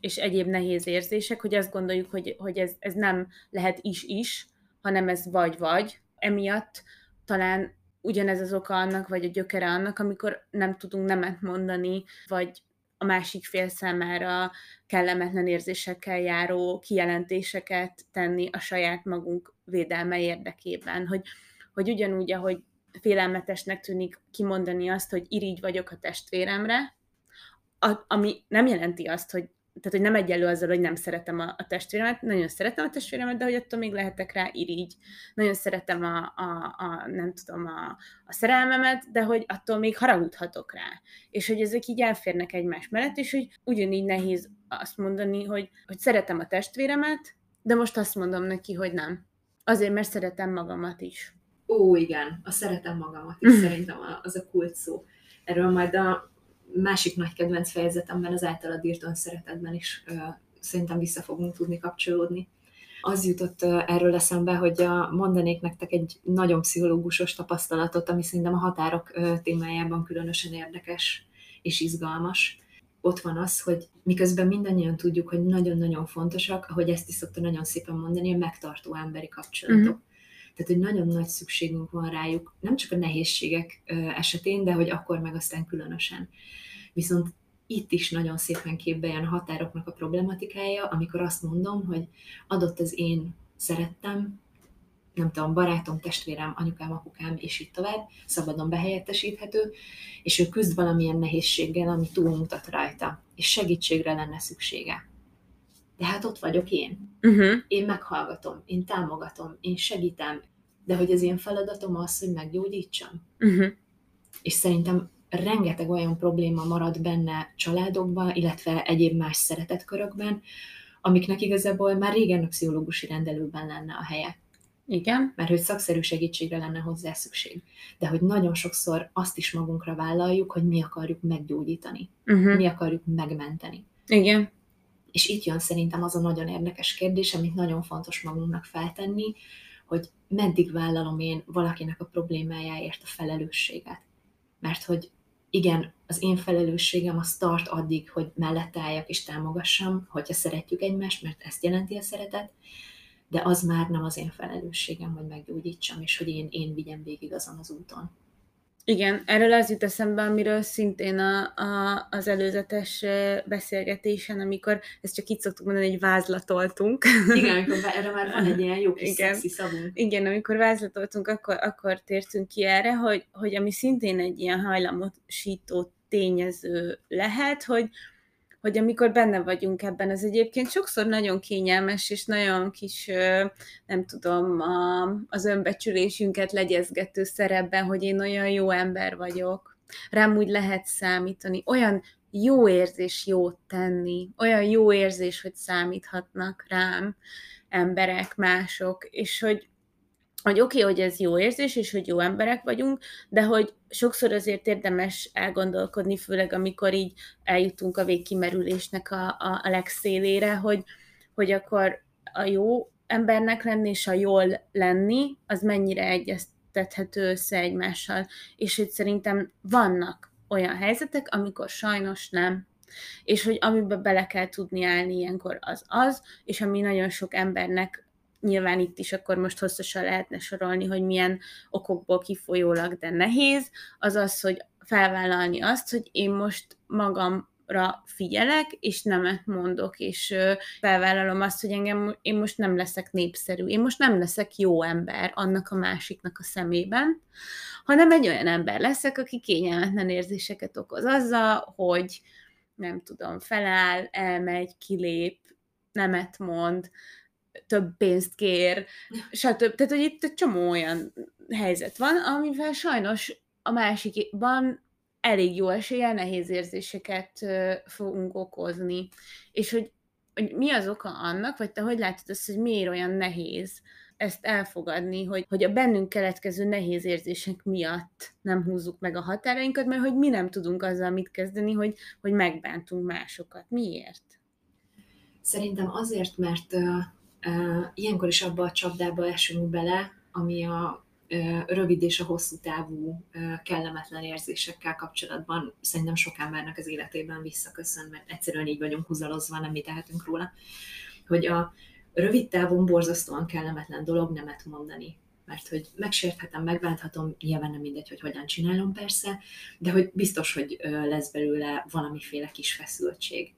és egyéb nehéz érzések, hogy azt gondoljuk, hogy, hogy ez, ez nem lehet is-is, hanem ez vagy-vagy. Emiatt talán ugyanez az oka annak, vagy a gyökere annak, amikor nem tudunk nemet mondani, vagy a másik fél számára kellemetlen érzésekkel járó kijelentéseket tenni a saját magunk védelme érdekében. Hogy, hogy ugyanúgy, ahogy félelmetesnek tűnik kimondani azt, hogy irigy vagyok a testvéremre, a, ami nem jelenti azt, hogy tehát, hogy nem egyelő azzal, hogy nem szeretem a, a testvéremet, nagyon szeretem a testvéremet, de hogy attól még lehetek rá irigy. Nagyon szeretem a, a, a nem tudom, a, a szerelmemet, de hogy attól még haragudhatok rá. És hogy ezek így elférnek egymás mellett, és hogy ugyanígy nehéz azt mondani, hogy, hogy szeretem a testvéremet, de most azt mondom neki, hogy nem. Azért, mert szeretem magamat is. Ó, igen, a szeretem magamat is szerintem az a kult szó. Erről majd a másik nagy kedvenc fejezetemben, az általad írt szeretetben is szerintem vissza fogunk tudni kapcsolódni. Az jutott erről eszembe, hogy mondanék nektek egy nagyon pszichológusos tapasztalatot, ami szerintem a határok témájában különösen érdekes és izgalmas. Ott van az, hogy miközben mindannyian tudjuk, hogy nagyon-nagyon fontosak, ahogy ezt is szokta nagyon szépen mondani, a megtartó emberi kapcsolatok. Mm-hmm. Tehát, hogy nagyon nagy szükségünk van rájuk, nem csak a nehézségek esetén, de hogy akkor meg aztán különösen. Viszont itt is nagyon szépen képbe jön a határoknak a problematikája, amikor azt mondom, hogy adott az én szerettem, nem tudom, barátom, testvérem, anyukám, apukám, és így tovább, szabadon behelyettesíthető, és ő küzd valamilyen nehézséggel, ami túlmutat rajta, és segítségre lenne szüksége. De hát ott vagyok én. Uh-huh. Én meghallgatom, én támogatom, én segítem, de hogy az én feladatom az, hogy meggyógyítsam. Uh-huh. És szerintem rengeteg olyan probléma marad benne családokban, illetve egyéb más szeretetkörökben, amiknek igazából már régen a pszichológusi rendelőben lenne a helye. Igen. Mert hogy szakszerű segítségre lenne hozzá szükség. De hogy nagyon sokszor azt is magunkra vállaljuk, hogy mi akarjuk meggyógyítani. Uh-huh. Mi akarjuk megmenteni. Igen. És itt jön szerintem az a nagyon érdekes kérdés, amit nagyon fontos magunknak feltenni, hogy meddig vállalom én valakinek a problémájáért a felelősséget. Mert hogy igen, az én felelősségem az tart addig, hogy mellette álljak és támogassam, hogyha szeretjük egymást, mert ezt jelenti a szeretet, de az már nem az én felelősségem, hogy meggyógyítsam, és hogy én, én vigyem végig azon az úton. Igen, erről az jut eszembe, amiről szintén a, a, az előzetes beszélgetésen, amikor ezt csak így szoktuk mondani, hogy vázlatoltunk. Igen, amikor erre már van egy ilyen jó kis Igen. szexi szavunk. Igen, amikor vázlatoltunk, akkor, akkor tértünk ki erre, hogy, hogy ami szintén egy ilyen hajlamosító tényező lehet, hogy, hogy amikor benne vagyunk ebben, az egyébként sokszor nagyon kényelmes, és nagyon kis, nem tudom, az önbecsülésünket legyezgető szerepben, hogy én olyan jó ember vagyok, rám úgy lehet számítani, olyan jó érzés jót tenni, olyan jó érzés, hogy számíthatnak rám emberek, mások, és hogy hogy oké, okay, hogy ez jó érzés, és hogy jó emberek vagyunk, de hogy sokszor azért érdemes elgondolkodni, főleg amikor így eljutunk a végkimerülésnek a, a, a legszélére, hogy, hogy akkor a jó embernek lenni és a jól lenni, az mennyire egyeztethető össze egymással. És hogy szerintem vannak olyan helyzetek, amikor sajnos nem. És hogy amiben bele kell tudni állni ilyenkor az az, és ami nagyon sok embernek nyilván itt is akkor most hosszasan lehetne sorolni, hogy milyen okokból kifolyólag, de nehéz, az az, hogy felvállalni azt, hogy én most magam ra figyelek, és nemet mondok, és felvállalom azt, hogy engem, én most nem leszek népszerű, én most nem leszek jó ember annak a másiknak a szemében, hanem egy olyan ember leszek, aki kényelmetlen érzéseket okoz azzal, hogy nem tudom, feláll, elmegy, kilép, nemet mond, több pénzt kér, (laughs) stb. Tehát, hogy itt egy csomó olyan helyzet van, amivel sajnos a másikban elég jó eséllyel nehéz érzéseket fogunk okozni. És hogy, hogy mi az oka annak, vagy te hogy látod azt, hogy miért olyan nehéz ezt elfogadni, hogy, hogy a bennünk keletkező nehéz érzések miatt nem húzzuk meg a határainkat, mert hogy mi nem tudunk azzal mit kezdeni, hogy, hogy megbántunk másokat. Miért? Szerintem azért, mert ilyenkor is abba a csapdába esünk bele, ami a rövid és a hosszú távú kellemetlen érzésekkel kapcsolatban szerintem sok embernek az életében visszaköszön, mert egyszerűen így vagyunk húzalozva, nem mi tehetünk róla, hogy a rövid távon borzasztóan kellemetlen dolog nemet mondani, mert hogy megsérthetem, megbánthatom, nyilván nem mindegy, hogy hogyan csinálom persze, de hogy biztos, hogy lesz belőle valamiféle kis feszültség.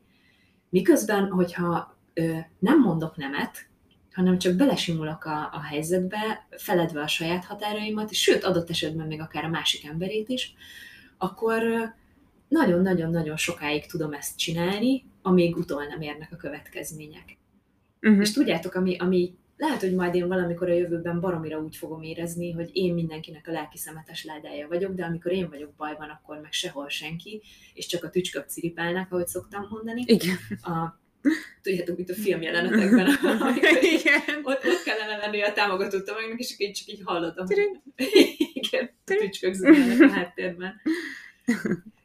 Miközben, hogyha nem mondok nemet, hanem csak belesimulok a, a helyzetbe, feledve a saját határaimat, és sőt, adott esetben még akár a másik emberét is, akkor nagyon-nagyon-nagyon sokáig tudom ezt csinálni, amíg utol nem érnek a következmények. Uh-huh. És tudjátok, ami, ami lehet, hogy majd én valamikor a jövőben baromira úgy fogom érezni, hogy én mindenkinek a lelki szemetes ládája vagyok, de amikor én vagyok bajban, akkor meg sehol senki, és csak a tücskök ciripálnak, ahogy szoktam mondani. Igen. A, tudjátok, mint a film jelenetekben, Igen. Ott, ott kellene lenni a támogató tömegnek, és így csak így hallottam. Igen, tücskök a háttérben.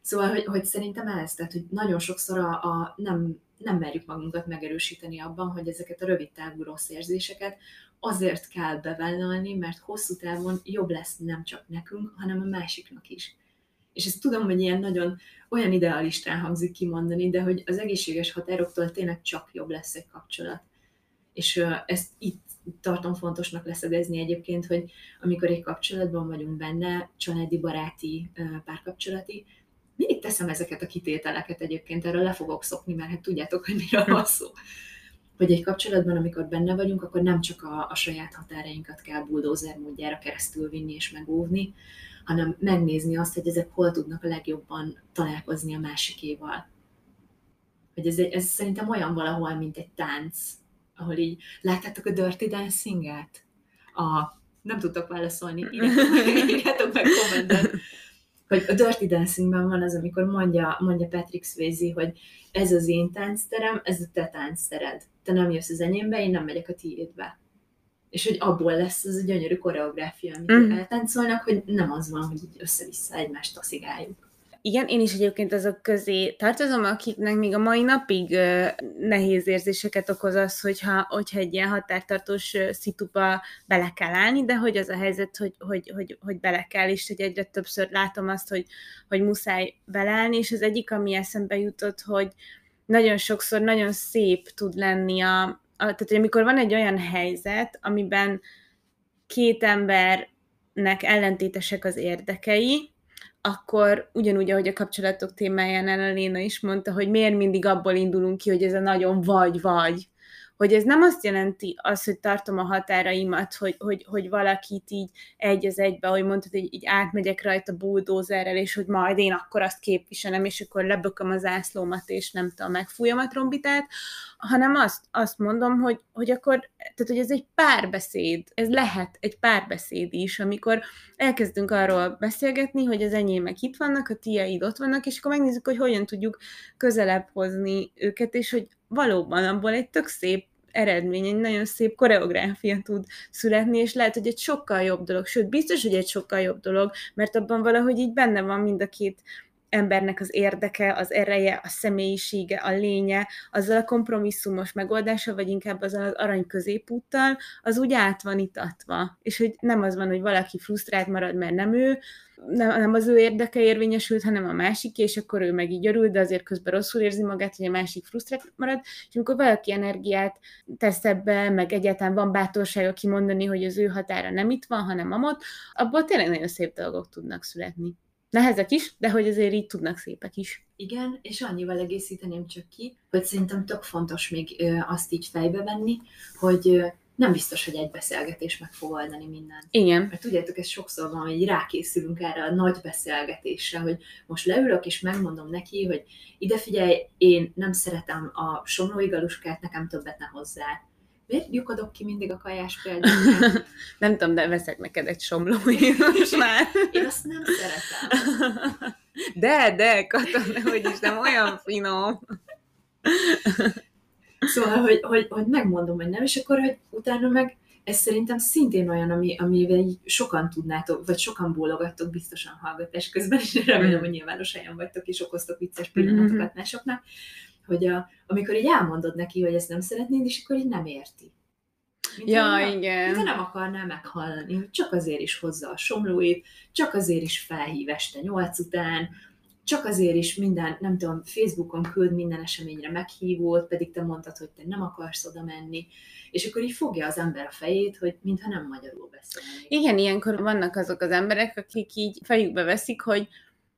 Szóval, hogy, hogy szerintem ez, tehát, hogy nagyon sokszor a, a nem, nem merjük magunkat megerősíteni abban, hogy ezeket a rövid távú rossz érzéseket azért kell bevállalni, mert hosszú távon jobb lesz nem csak nekünk, hanem a másiknak is. És ezt tudom, hogy ilyen nagyon olyan idealistán hangzik kimondani, de hogy az egészséges határoktól tényleg csak jobb lesz egy kapcsolat. És ezt itt tartom fontosnak leszögezni egyébként, hogy amikor egy kapcsolatban vagyunk benne, családi, baráti, párkapcsolati, mindig teszem ezeket a kitételeket egyébként, erről le fogok szokni, mert hát tudjátok, hogy miről van szó. Hogy egy kapcsolatban, amikor benne vagyunk, akkor nem csak a, a saját határainkat kell buldózer módjára keresztül vinni és megóvni, hanem megnézni azt, hogy ezek hol tudnak a legjobban találkozni a másikéval. Hogy ez, ez szerintem olyan valahol, mint egy tánc, ahol így láttátok a Dirty Dancing-et? A, nem tudtok válaszolni, írjátok meg kommentben. Hogy a Dirty Dancingben van az, amikor mondja, mondja Patrick Swayze, hogy ez az én táncterem, ez a te tánctered. Te nem jössz az enyémbe, én nem megyek a tiédbe és hogy abból lesz az a gyönyörű koreográfia, amit mm. eltáncolnak, hogy nem az van, hogy így össze-vissza egymást taszigáljuk. igen, én is egyébként azok közé tartozom, akiknek még a mai napig ö, nehéz érzéseket okoz az, hogyha, hogyha egy ilyen határtartós szituba bele kell állni, de hogy az a helyzet, hogy, hogy, hogy, hogy bele kell, és hogy egyre többször látom azt, hogy, hogy muszáj beleállni, és az egyik, ami eszembe jutott, hogy nagyon sokszor nagyon szép tud lenni a tehát hogy amikor van egy olyan helyzet, amiben két embernek ellentétesek az érdekei, akkor ugyanúgy, ahogy a kapcsolatok témájánál a Léna is mondta, hogy miért mindig abból indulunk ki, hogy ez a nagyon vagy-vagy, hogy ez nem azt jelenti az, hogy tartom a határaimat, hogy, hogy, hogy valakit így egy az egybe, ahogy mondtad, hogy így átmegyek rajta buldózerrel, és hogy majd én akkor azt képviselem, és akkor lebököm az ászlómat, és nem tudom, megfújom a trombitát, hanem azt, azt mondom, hogy, hogy akkor, tehát hogy ez egy párbeszéd, ez lehet egy párbeszéd is, amikor elkezdünk arról beszélgetni, hogy az enyémek itt vannak, a tiaid ott vannak, és akkor megnézzük, hogy hogyan tudjuk közelebb hozni őket, és hogy valóban abból egy tök szép eredmény, egy nagyon szép koreográfia tud születni, és lehet, hogy egy sokkal jobb dolog, sőt, biztos, hogy egy sokkal jobb dolog, mert abban valahogy így benne van mind a két embernek az érdeke, az ereje, a személyisége, a lénye, azzal a kompromisszumos megoldása, vagy inkább az az arany középúttal, az úgy át van itatva. És hogy nem az van, hogy valaki frusztrált marad, mert nem ő, nem, nem az ő érdeke érvényesült, hanem a másik, és akkor ő meg így örül, de azért közben rosszul érzi magát, hogy a másik frusztrált marad, és amikor valaki energiát tesz ebbe, meg egyáltalán van bátorsága kimondani, hogy az ő határa nem itt van, hanem amott, abból tényleg nagyon szép dolgok tudnak születni. Nehezek is, de hogy azért így tudnak szépek is. Igen, és annyival egészíteném csak ki, hogy szerintem tök fontos még azt így fejbe venni, hogy nem biztos, hogy egy beszélgetés meg fog oldani mindent. Igen. Mert tudjátok, ez sokszor van, hogy rákészülünk erre a nagy beszélgetésre, hogy most leülök és megmondom neki, hogy ide figyelj, én nem szeretem a somlói galuskát, nekem többet ne hozzá. Miért lyukadok ki mindig a kajás példát? (laughs) nem tudom, de veszek neked egy somlói most (laughs) már. Én azt nem szeretem. De, de, Katon, hogy is nem olyan finom. Szóval, hogy, hogy, hogy megmondom, hogy nem, és akkor, hogy utána meg ez szerintem szintén olyan, ami, amivel sokan tudnátok, vagy sokan bólogattok biztosan hallgatás közben, és remélem, hogy nyilvános helyen vagytok, és okoztok vicces pillanatokat másoknak, hogy a, amikor így elmondod neki, hogy ezt nem szeretnéd, és akkor így nem érti. Mint ja, nem, igen. De nem akarná meghallani, hogy csak azért is hozza a somlóit, csak azért is felhív este nyolc után, csak azért is minden, nem tudom, Facebookon küld minden eseményre meghívót, pedig te mondtad, hogy te nem akarsz oda menni, és akkor így fogja az ember a fejét, hogy mintha nem magyarul beszélni. Igen, ilyenkor vannak azok az emberek, akik így fejükbe veszik, hogy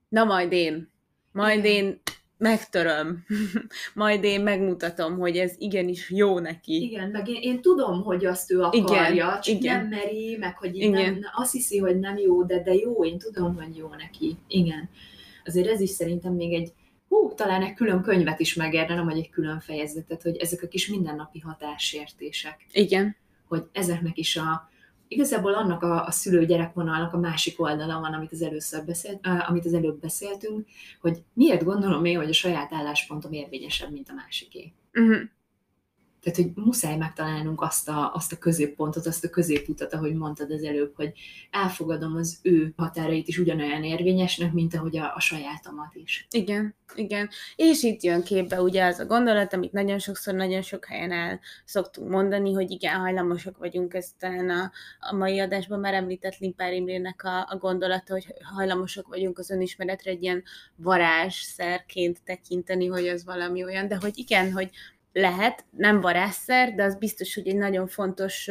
na majd én, majd Igen. én megtöröm, (laughs) majd én megmutatom, hogy ez igenis jó neki. Igen, meg én, én tudom, hogy azt ő akarja, igen, csak igen. nem meri, meg hogy igen. nem, azt hiszi, hogy nem jó, de, de jó, én tudom, hogy jó neki. Igen azért ez is szerintem még egy, hú, talán egy külön könyvet is megérne, vagy egy külön fejezetet, hogy ezek a kis mindennapi hatásértések. Igen. Hogy ezeknek is a, igazából annak a, a szülő-gyerekvonalnak a másik oldala van, amit az, először beszélt, amit az előbb beszéltünk, hogy miért gondolom én, hogy a saját álláspontom érvényesebb, mint a másiké. Uh-huh. Tehát, hogy muszáj megtalálnunk azt a, azt a középpontot, azt a középutat, ahogy mondtad az előbb, hogy elfogadom az ő határait is ugyanolyan érvényesnek, mint ahogy a, a sajátomat is. Igen, igen. És itt jön képbe ugye az a gondolat, amit nagyon sokszor, nagyon sok helyen el szoktunk mondani, hogy igen, hajlamosak vagyunk, ezt talán a, a mai adásban már említett Limpár Imrének a, a gondolata, hogy hajlamosak vagyunk az önismeretre egy ilyen varázsszerként tekinteni, hogy az valami olyan, de hogy igen, hogy lehet, nem varázsszer, de az biztos, hogy egy nagyon fontos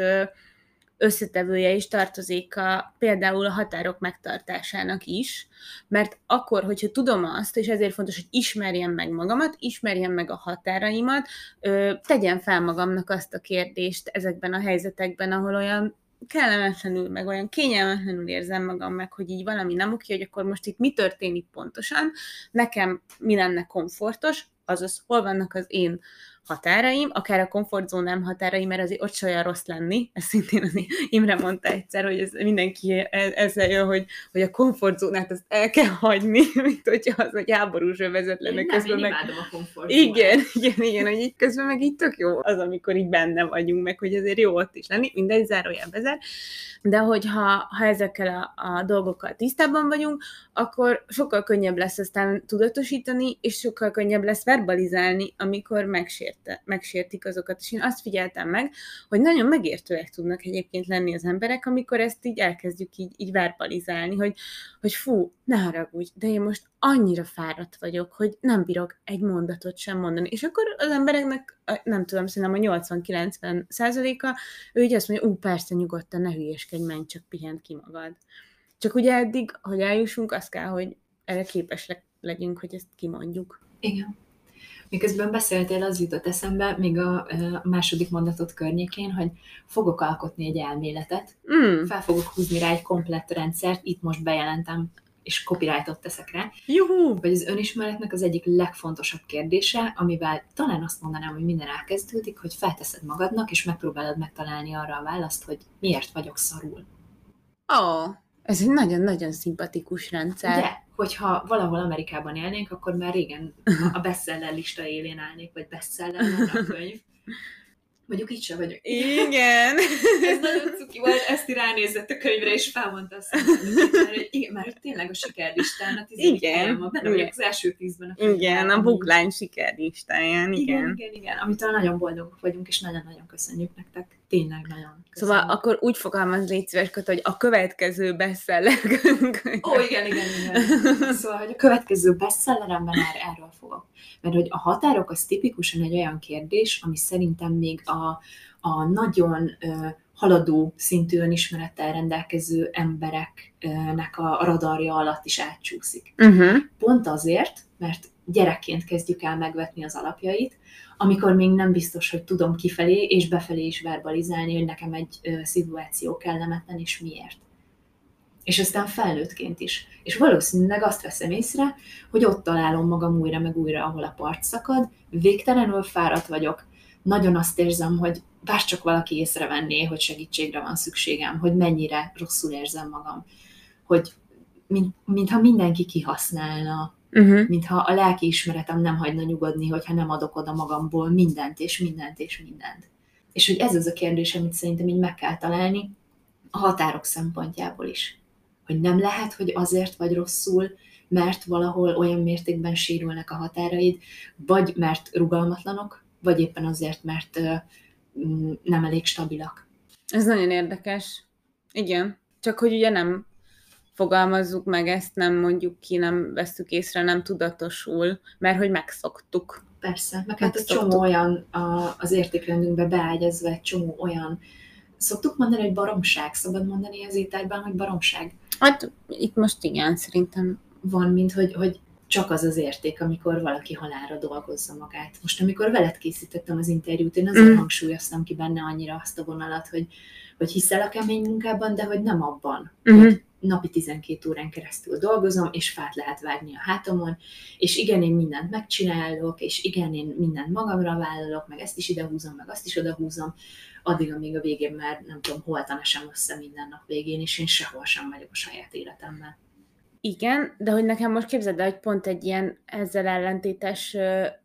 összetevője is tartozik a, például a határok megtartásának is, mert akkor, hogyha tudom azt, és ezért fontos, hogy ismerjem meg magamat, ismerjem meg a határaimat, ö, tegyen fel magamnak azt a kérdést ezekben a helyzetekben, ahol olyan kellemetlenül, meg olyan kényelmetlenül érzem magam meg, hogy így valami nem oké, hogy akkor most itt mi történik pontosan, nekem mi lenne komfortos, azaz hol vannak az én határaim, akár a komfortzónám határaim, mert azért ott se olyan rossz lenni, ezt szintén az Imre mondta egyszer, hogy ez mindenki e, ezzel jön, hogy, hogy a komfortzónát azt el kell hagyni, (laughs) mint hogyha az egy háborús övezet lenne. Én közben nem, én meg... a komfortzónát. Igen, igen, igen, hogy így közben meg így tök jó az, amikor így benne vagyunk, meg hogy azért jó ott is lenni, mindegy zárójel bezár, de hogyha ha ezekkel a, a dolgokkal tisztában vagyunk, akkor sokkal könnyebb lesz aztán tudatosítani, és sokkal könnyebb lesz verbalizálni, amikor megsérte, megsértik azokat. És én azt figyeltem meg, hogy nagyon megértőek tudnak egyébként lenni az emberek, amikor ezt így elkezdjük így, így verbalizálni, hogy, hogy fú, ne haragudj, de én most annyira fáradt vagyok, hogy nem bírok egy mondatot sem mondani. És akkor az embereknek, nem tudom, szerintem a 80-90 százaléka, ő így azt mondja, ú, persze, nyugodtan, ne hülyeskedj, menj, csak pihent ki magad. Csak ugye eddig, hogy eljussunk, az kell, hogy erre képes legyünk, hogy ezt kimondjuk. Igen. Miközben beszéltél, az jutott eszembe, még a, második mondatot környékén, hogy fogok alkotni egy elméletet, mm. fel fogok húzni rá egy komplett rendszert, itt most bejelentem, és copyrightot teszek rá. Juhu! Vagy az önismeretnek az egyik legfontosabb kérdése, amivel talán azt mondanám, hogy minden elkezdődik, hogy felteszed magadnak, és megpróbálod megtalálni arra a választ, hogy miért vagyok szarul. Ó, oh, ez egy nagyon-nagyon szimpatikus rendszer. De, hogyha valahol Amerikában élnénk, akkor már régen a bestseller lista élén állnék, vagy bestseller a könyv. Mondjuk itt sem vagyok. Igen. Ez nagyon cuki volt, ezt ránézett a könyvre, és felmondta azt, hogy igen, mert tényleg a sikerlistán a tizedik igen. van, benne vagyok az első tízben. A igen, a buklány sikerlistáján, igen. Igen, igen, igen, amitől nagyon boldogok vagyunk, és nagyon-nagyon köszönjük nektek. Tényleg nagyon köszönjük. Szóval akkor úgy fogalmaz légy szíves, hogy a következő bestsellerünk. Ó, igen, igen, igen. Szóval, hogy a következő bestselleremben már erről fogok. Mert hogy a határok az tipikusan egy olyan kérdés, ami szerintem még a, a nagyon ö, haladó szintű önismerettel rendelkező embereknek a radarja alatt is átcsúszik. Uh-huh. Pont azért, mert gyerekként kezdjük el megvetni az alapjait, amikor még nem biztos, hogy tudom kifelé és befelé is verbalizálni, hogy nekem egy ö, szituáció kellemetlen, és miért. És aztán felnőttként is. És valószínűleg azt veszem észre, hogy ott találom magam újra meg újra, ahol a part szakad, végtelenül fáradt vagyok, nagyon azt érzem, hogy bárcsak valaki észrevenné, hogy segítségre van szükségem, hogy mennyire rosszul érzem magam, hogy mint, mintha mindenki kihasználna, uh-huh. mintha a lelki ismeretem nem hagyna nyugodni, hogyha nem adok oda magamból mindent, és mindent, és mindent. És hogy ez az a kérdés, amit szerintem így meg kell találni a határok szempontjából is. Hogy nem lehet, hogy azért vagy rosszul, mert valahol olyan mértékben sérülnek a határaid, vagy mert rugalmatlanok, vagy éppen azért, mert nem elég stabilak. Ez nagyon érdekes. Igen. Csak hogy ugye nem fogalmazzuk meg ezt, nem mondjuk ki, nem veszük észre, nem tudatosul, mert hogy megszoktuk. Persze, meg hát egy csomó olyan a, az értékrendünkbe beágyazva egy csomó olyan, szoktuk mondani, hogy baromság, szabad mondani az ételben, hogy baromság? Hát itt most igen, szerintem. Van, mint hogy, hogy csak az az érték, amikor valaki halára dolgozza magát. Most, amikor veled készítettem az interjút, én azért mm. hangsúlyoztam ki benne annyira azt a vonalat, hogy, hogy hiszel a kemény munkában, de hogy nem abban, mm-hmm. hogy napi 12 órán keresztül dolgozom, és fát lehet vágni a hátamon, és igen, én mindent megcsinálok, és igen, én mindent magamra vállalok, meg ezt is idehúzom, meg azt is odahúzom, addig, amíg a végén már nem tudom, holtan sem össze minden nap végén, és én sehol sem vagyok a saját életemben. Igen, de hogy nekem most képzeld el, hogy pont egy ilyen ezzel ellentétes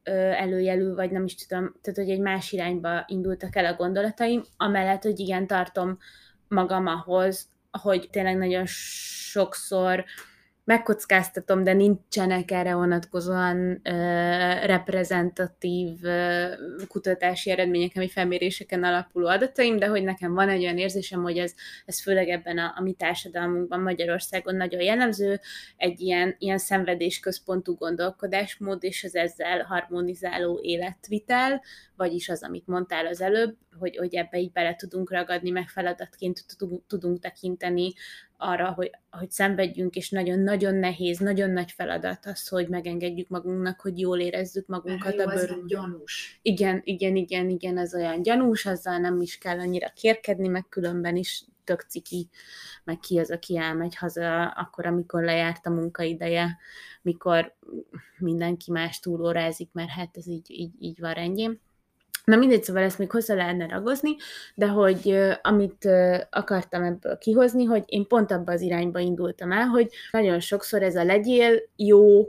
előjelű, vagy nem is tudom, tehát hogy egy más irányba indultak el a gondolataim, amellett, hogy igen, tartom magam ahhoz, hogy tényleg nagyon sokszor megkockáztatom, de nincsenek erre vonatkozóan ö, reprezentatív ö, kutatási eredmények, ami felméréseken alapuló adataim, de hogy nekem van egy olyan érzésem, hogy ez, ez főleg ebben a, a mi társadalmunkban Magyarországon nagyon jellemző, egy ilyen, ilyen szenvedésközpontú gondolkodásmód, és az ezzel harmonizáló életvitel, vagyis az, amit mondtál az előbb, hogy, hogy ebbe így bele tudunk ragadni, meg feladatként tudunk, tudunk tekinteni arra, hogy, hogy szenvedjünk, és nagyon-nagyon nehéz, nagyon nagy feladat az, hogy megengedjük magunknak, hogy jól érezzük magunkat Jó, a bőrünkben. gyanús. Igen, igen, igen, igen, ez olyan gyanús, azzal nem is kell annyira kérkedni, meg különben is tök ciki, meg ki az, aki elmegy haza akkor, amikor lejárt a munkaideje, mikor mindenki más túlórázik, mert hát ez így, így, így van rendjén. Na mindegy, szóval ezt még hozzá lehetne ragozni, de hogy amit akartam ebből kihozni, hogy én pont abba az irányba indultam el, hogy nagyon sokszor ez a legyél jó,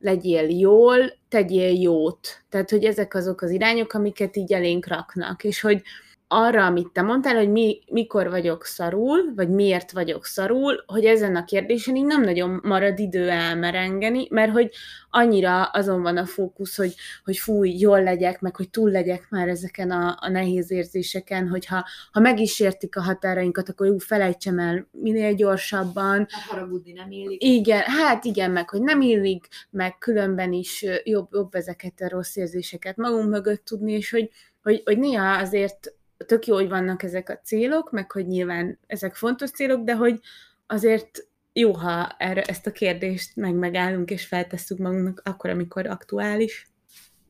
legyél jól, tegyél jót. Tehát, hogy ezek azok az irányok, amiket így elénk raknak, és hogy arra, amit te mondtál, hogy mi, mikor vagyok szarul, vagy miért vagyok szarul, hogy ezen a kérdésen így nem nagyon marad idő elmerengeni, mert hogy annyira azon van a fókusz, hogy, hogy fúj, jól legyek, meg hogy túl legyek már ezeken a, a nehéz érzéseken, hogyha ha meg is értik a határainkat, akkor jó, felejtsem el minél gyorsabban. Hát haragudni nem illik. Igen, hát igen, meg hogy nem illik, meg különben is jobb, jobb ezeket a rossz érzéseket magunk mögött tudni, és hogy, hogy, hogy néha azért tök jó, hogy vannak ezek a célok, meg hogy nyilván ezek fontos célok, de hogy azért jó, ha erre, ezt a kérdést meg megállunk és feltesszük magunknak akkor, amikor aktuális,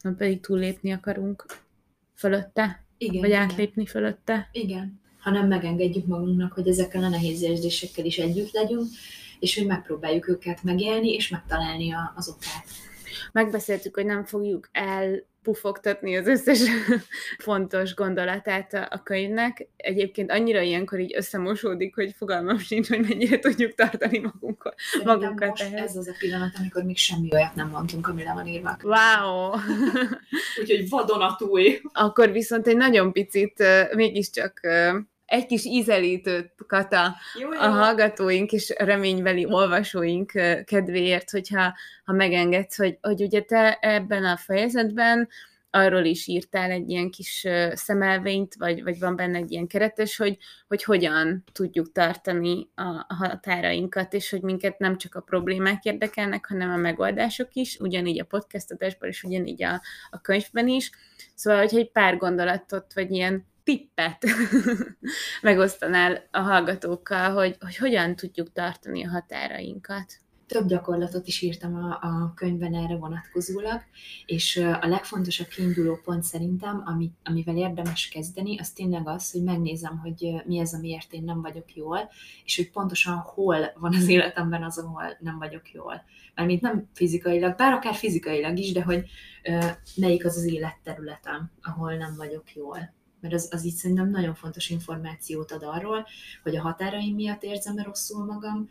nem pedig túllépni akarunk fölötte, igen, vagy igen. átlépni fölötte. Igen, hanem megengedjük magunknak, hogy ezekkel a nehéz érzésekkel is együtt legyünk, és hogy megpróbáljuk őket megélni, és megtalálni a, az okát. Megbeszéltük, hogy nem fogjuk el pufogtatni az összes (laughs) fontos gondolatát a könyvnek. Egyébként annyira ilyenkor így összemosódik, hogy fogalmam sincs, hogy mennyire tudjuk tartani magunkat. magunkat most ehhez. ez az a pillanat, amikor még semmi olyat nem mondtunk, amire van írva. Wow! (laughs) Úgyhogy vadonatúj. Akkor viszont egy nagyon picit mégiscsak egy kis ízelítőt, Kata, jó, jó. a hallgatóink és reménybeli olvasóink kedvéért, hogyha ha megengedsz, hogy, hogy ugye te ebben a fejezetben arról is írtál egy ilyen kis szemelvényt, vagy, vagy van benne egy ilyen keretes, hogy, hogy hogyan tudjuk tartani a határainkat, és hogy minket nem csak a problémák érdekelnek, hanem a megoldások is, ugyanígy a podcast adásban, és ugyanígy a, a könyvben is. Szóval, hogy egy pár gondolatot, vagy ilyen tippet (laughs) megosztanál a hallgatókkal, hogy, hogy hogyan tudjuk tartani a határainkat? Több gyakorlatot is írtam a, a könyvben erre vonatkozólag, és a legfontosabb kiinduló pont szerintem, ami, amivel érdemes kezdeni, az tényleg az, hogy megnézem, hogy mi ez, amiért én nem vagyok jól, és hogy pontosan hol van az életemben az, ahol nem vagyok jól. Mármint nem fizikailag, bár akár fizikailag is, de hogy melyik az az életterületem, ahol nem vagyok jól mert az, az így szerintem nagyon fontos információt ad arról, hogy a határaim miatt érzem-e rosszul magam,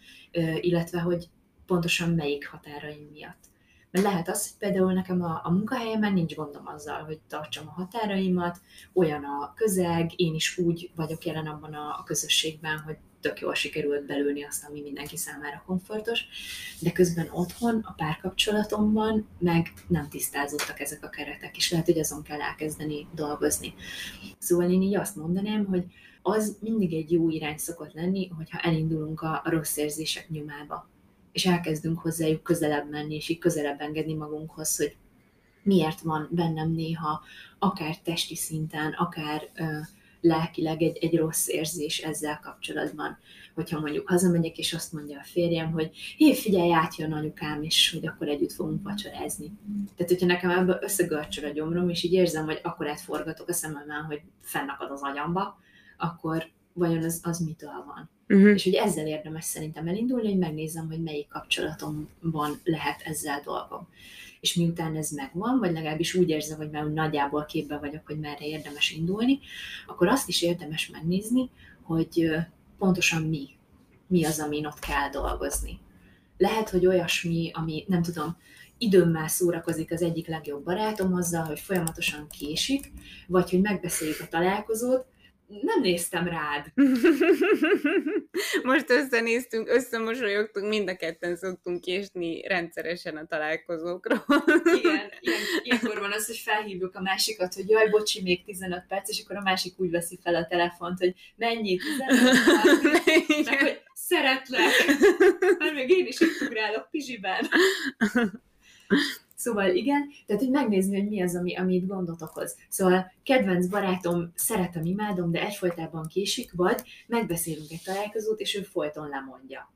illetve hogy pontosan melyik határaim miatt. Mert lehet az, hogy például nekem a, a munkahelyemen nincs gondom azzal, hogy tartsam a határaimat, olyan a közeg, én is úgy vagyok jelen abban a, a közösségben, hogy tök jól sikerült belülni azt, ami mindenki számára komfortos, de közben otthon, a párkapcsolatomban meg nem tisztázottak ezek a keretek, és lehet, hogy azon kell elkezdeni dolgozni. Szóval én így azt mondanám, hogy az mindig egy jó irány szokott lenni, hogyha elindulunk a, rossz érzések nyomába, és elkezdünk hozzájuk közelebb menni, és így közelebb engedni magunkhoz, hogy miért van bennem néha, akár testi szinten, akár uh, lelkileg egy, egy rossz érzés ezzel kapcsolatban. Hogyha mondjuk hazamegyek, és azt mondja a férjem, hogy hé, figyelj, átjön anyukám, és hogy akkor együtt fogunk vacsorázni. Tehát, hogyha nekem ebből összegörcsöl a gyomrom, és így érzem, hogy akkor átforgatok a szememmel, hogy fennakad az agyamba, akkor vajon az, az mitől van. Uh-huh. És hogy ezzel érdemes szerintem elindulni, hogy megnézem, hogy melyik kapcsolatomban lehet ezzel dolgom és miután ez megvan, vagy legalábbis úgy érzem, hogy már nagyjából képbe vagyok, hogy merre érdemes indulni, akkor azt is érdemes megnézni, hogy pontosan mi, mi az, amin ott kell dolgozni. Lehet, hogy olyasmi, ami nem tudom, időmmel szórakozik az egyik legjobb barátom azzal, hogy folyamatosan késik, vagy hogy megbeszéljük a találkozót, nem néztem rád. (laughs) Most összenéztünk, összemosolyogtunk, mind a ketten szoktunk késni rendszeresen a találkozókról. Igen, (laughs) ilyen, ilyenkor van az, hogy felhívjuk a másikat, hogy jaj, bocsi, még 15 perc, és akkor a másik úgy veszi fel a telefont, hogy mennyi, 15 perc, (laughs) meg, hogy szeretlek, mert még én is itt ugrálok pizsiben. Szóval igen, tehát hogy megnézni, hogy mi az, ami, ami itt gondot okoz. Szóval kedvenc barátom, szeretem, imádom, de egyfolytában késik, vagy megbeszélünk egy találkozót, és ő folyton lemondja.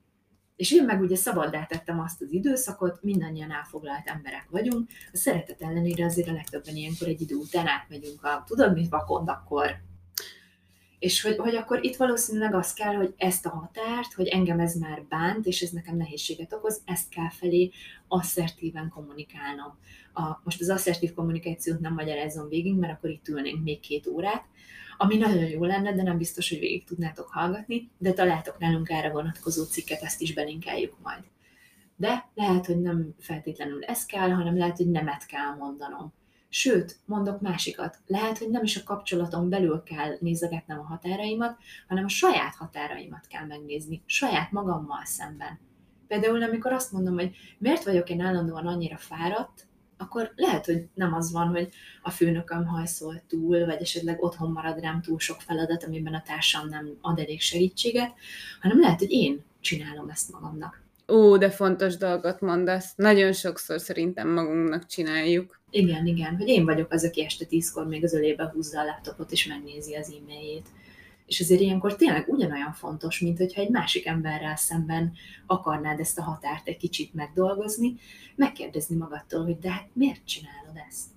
És én meg ugye szabaddá tettem azt az időszakot, mindannyian elfoglalt emberek vagyunk, a szeretet ellenére azért a legtöbben ilyenkor egy idő után átmegyünk a, tudod mit, vakond akkor. És hogy, hogy akkor itt valószínűleg az kell, hogy ezt a határt, hogy engem ez már bánt, és ez nekem nehézséget okoz, ezt kell felé asszertíven kommunikálnom. A, most az asszertív kommunikációt nem magyarázom végig, mert akkor itt ülnénk még két órát, ami nagyon jó lenne, de nem biztos, hogy végig tudnátok hallgatni, de találtok nálunk erre vonatkozó cikket, ezt is belinkeljük majd. De lehet, hogy nem feltétlenül ez kell, hanem lehet, hogy nemet kell mondanom. Sőt, mondok másikat, lehet, hogy nem is a kapcsolaton belül kell nézegetnem a határaimat, hanem a saját határaimat kell megnézni, saját magammal szemben. Például, amikor azt mondom, hogy miért vagyok én állandóan annyira fáradt, akkor lehet, hogy nem az van, hogy a főnököm hajszol túl, vagy esetleg otthon marad rám túl sok feladat, amiben a társam nem ad elég segítséget, hanem lehet, hogy én csinálom ezt magamnak. Ó, de fontos dolgot mondasz. Nagyon sokszor szerintem magunknak csináljuk. Igen, igen, hogy én vagyok az, aki este tízkor még az ölébe húzza a laptopot és megnézi az e-mailjét. És azért ilyenkor tényleg ugyanolyan fontos, mint hogyha egy másik emberrel szemben akarnád ezt a határt egy kicsit megdolgozni, megkérdezni magadtól, hogy de hát miért csinálod ezt?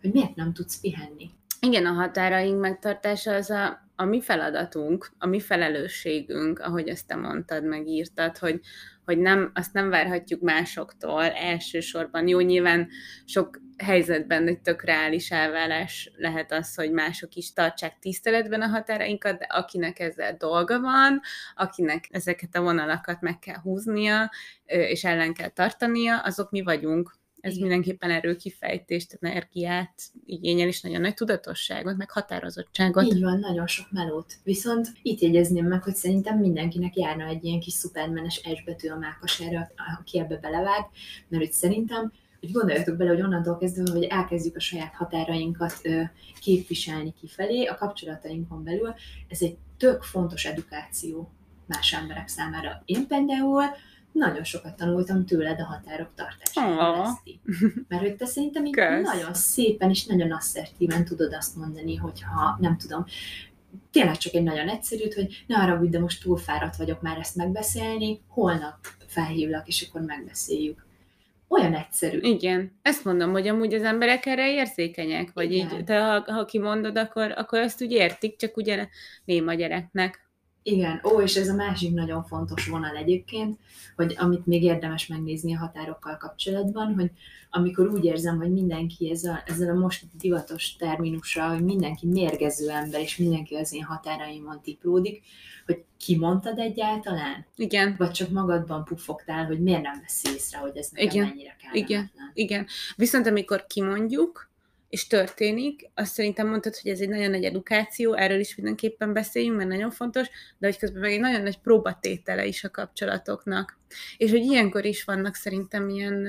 Hogy miért nem tudsz pihenni? Igen, a határaink megtartása az a, a mi feladatunk, a mi felelősségünk, ahogy ezt te mondtad, megírtad, hogy, hogy nem, azt nem várhatjuk másoktól elsősorban. Jó, nyilván sok helyzetben egy tök reális elvállás lehet az, hogy mások is tartsák tiszteletben a határainkat, de akinek ezzel dolga van, akinek ezeket a vonalakat meg kell húznia, és ellen kell tartania, azok mi vagyunk. Ez Igen. mindenképpen erőkifejtést, energiát igényel, és nagyon nagy tudatosságot, meg határozottságot. Így van, nagyon sok melót. Viszont itt jegyezném meg, hogy szerintem mindenkinek járna egy ilyen kis szupermenes esbetű a mákasára, aki ebbe belevág, mert hogy szerintem hogy gondoljatok bele, hogy onnantól kezdve, hogy elkezdjük a saját határainkat ö, képviselni kifelé, a kapcsolatainkon belül, ez egy tök fontos edukáció más emberek számára. Én például nagyon sokat tanultam tőled a határok tartását. Mert hogy te szerintem így nagyon szépen és nagyon asszertíven tudod azt mondani, hogyha nem tudom, tényleg csak egy nagyon egyszerűt, hogy ne arra de most túl fáradt vagyok már ezt megbeszélni, holnap felhívlak, és akkor megbeszéljük. Olyan egyszerű. Igen. Ezt mondom, hogy amúgy az emberek erre érzékenyek, vagy Igen. így, te ha, ha kimondod, akkor, akkor ezt úgy értik, csak ugye néma gyereknek. Igen, ó, és ez a másik nagyon fontos vonal egyébként, hogy amit még érdemes megnézni a határokkal kapcsolatban, hogy amikor úgy érzem, hogy mindenki ez a, ezzel a most divatos terminussal, hogy mindenki mérgező ember, és mindenki az én határaimon tiplódik, hogy kimondtad egyáltalán? Igen. Vagy csak magadban puffogtál, hogy miért nem veszi észre, hogy ez nekem Igen. mennyire kell. Igen. Igen. Viszont amikor kimondjuk, és történik, azt szerintem mondtad, hogy ez egy nagyon nagy edukáció, erről is mindenképpen beszéljünk, mert nagyon fontos, de hogy közben meg egy nagyon nagy próbatétele is a kapcsolatoknak. És hogy ilyenkor is vannak szerintem ilyen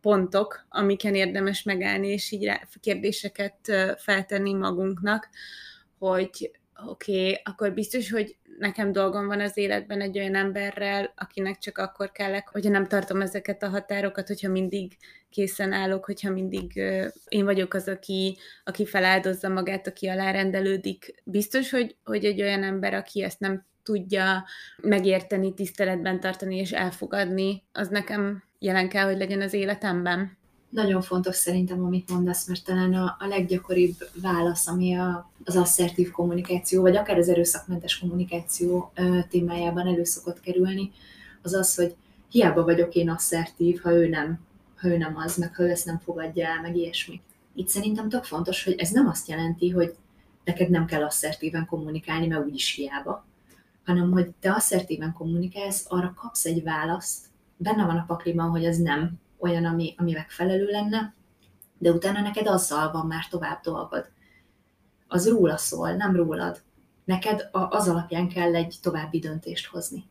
pontok, amiken érdemes megállni, és így kérdéseket feltenni magunknak, hogy oké, okay, akkor biztos, hogy nekem dolgom van az életben egy olyan emberrel, akinek csak akkor kellek, hogyha nem tartom ezeket a határokat, hogyha mindig készen állok, hogyha mindig uh, én vagyok az, aki, aki feláldozza magát, aki alárendelődik. Biztos, hogy, hogy egy olyan ember, aki ezt nem tudja megérteni, tiszteletben tartani és elfogadni, az nekem jelen kell, hogy legyen az életemben nagyon fontos szerintem, amit mondasz, mert talán a, a leggyakoribb válasz, ami a, az asszertív kommunikáció, vagy akár az erőszakmentes kommunikáció ö, témájában elő szokott kerülni, az az, hogy hiába vagyok én asszertív, ha ő nem, ha ő nem az, meg ha ő ezt nem fogadja el, meg ilyesmi. Itt szerintem tök fontos, hogy ez nem azt jelenti, hogy neked nem kell asszertíven kommunikálni, mert úgyis hiába, hanem hogy te asszertíven kommunikálsz, arra kapsz egy választ, benne van a pakliban, hogy ez nem olyan, ami, ami megfelelő lenne, de utána neked azzal van már tovább dolgod. Az róla szól, nem rólad. Neked az alapján kell egy további döntést hozni.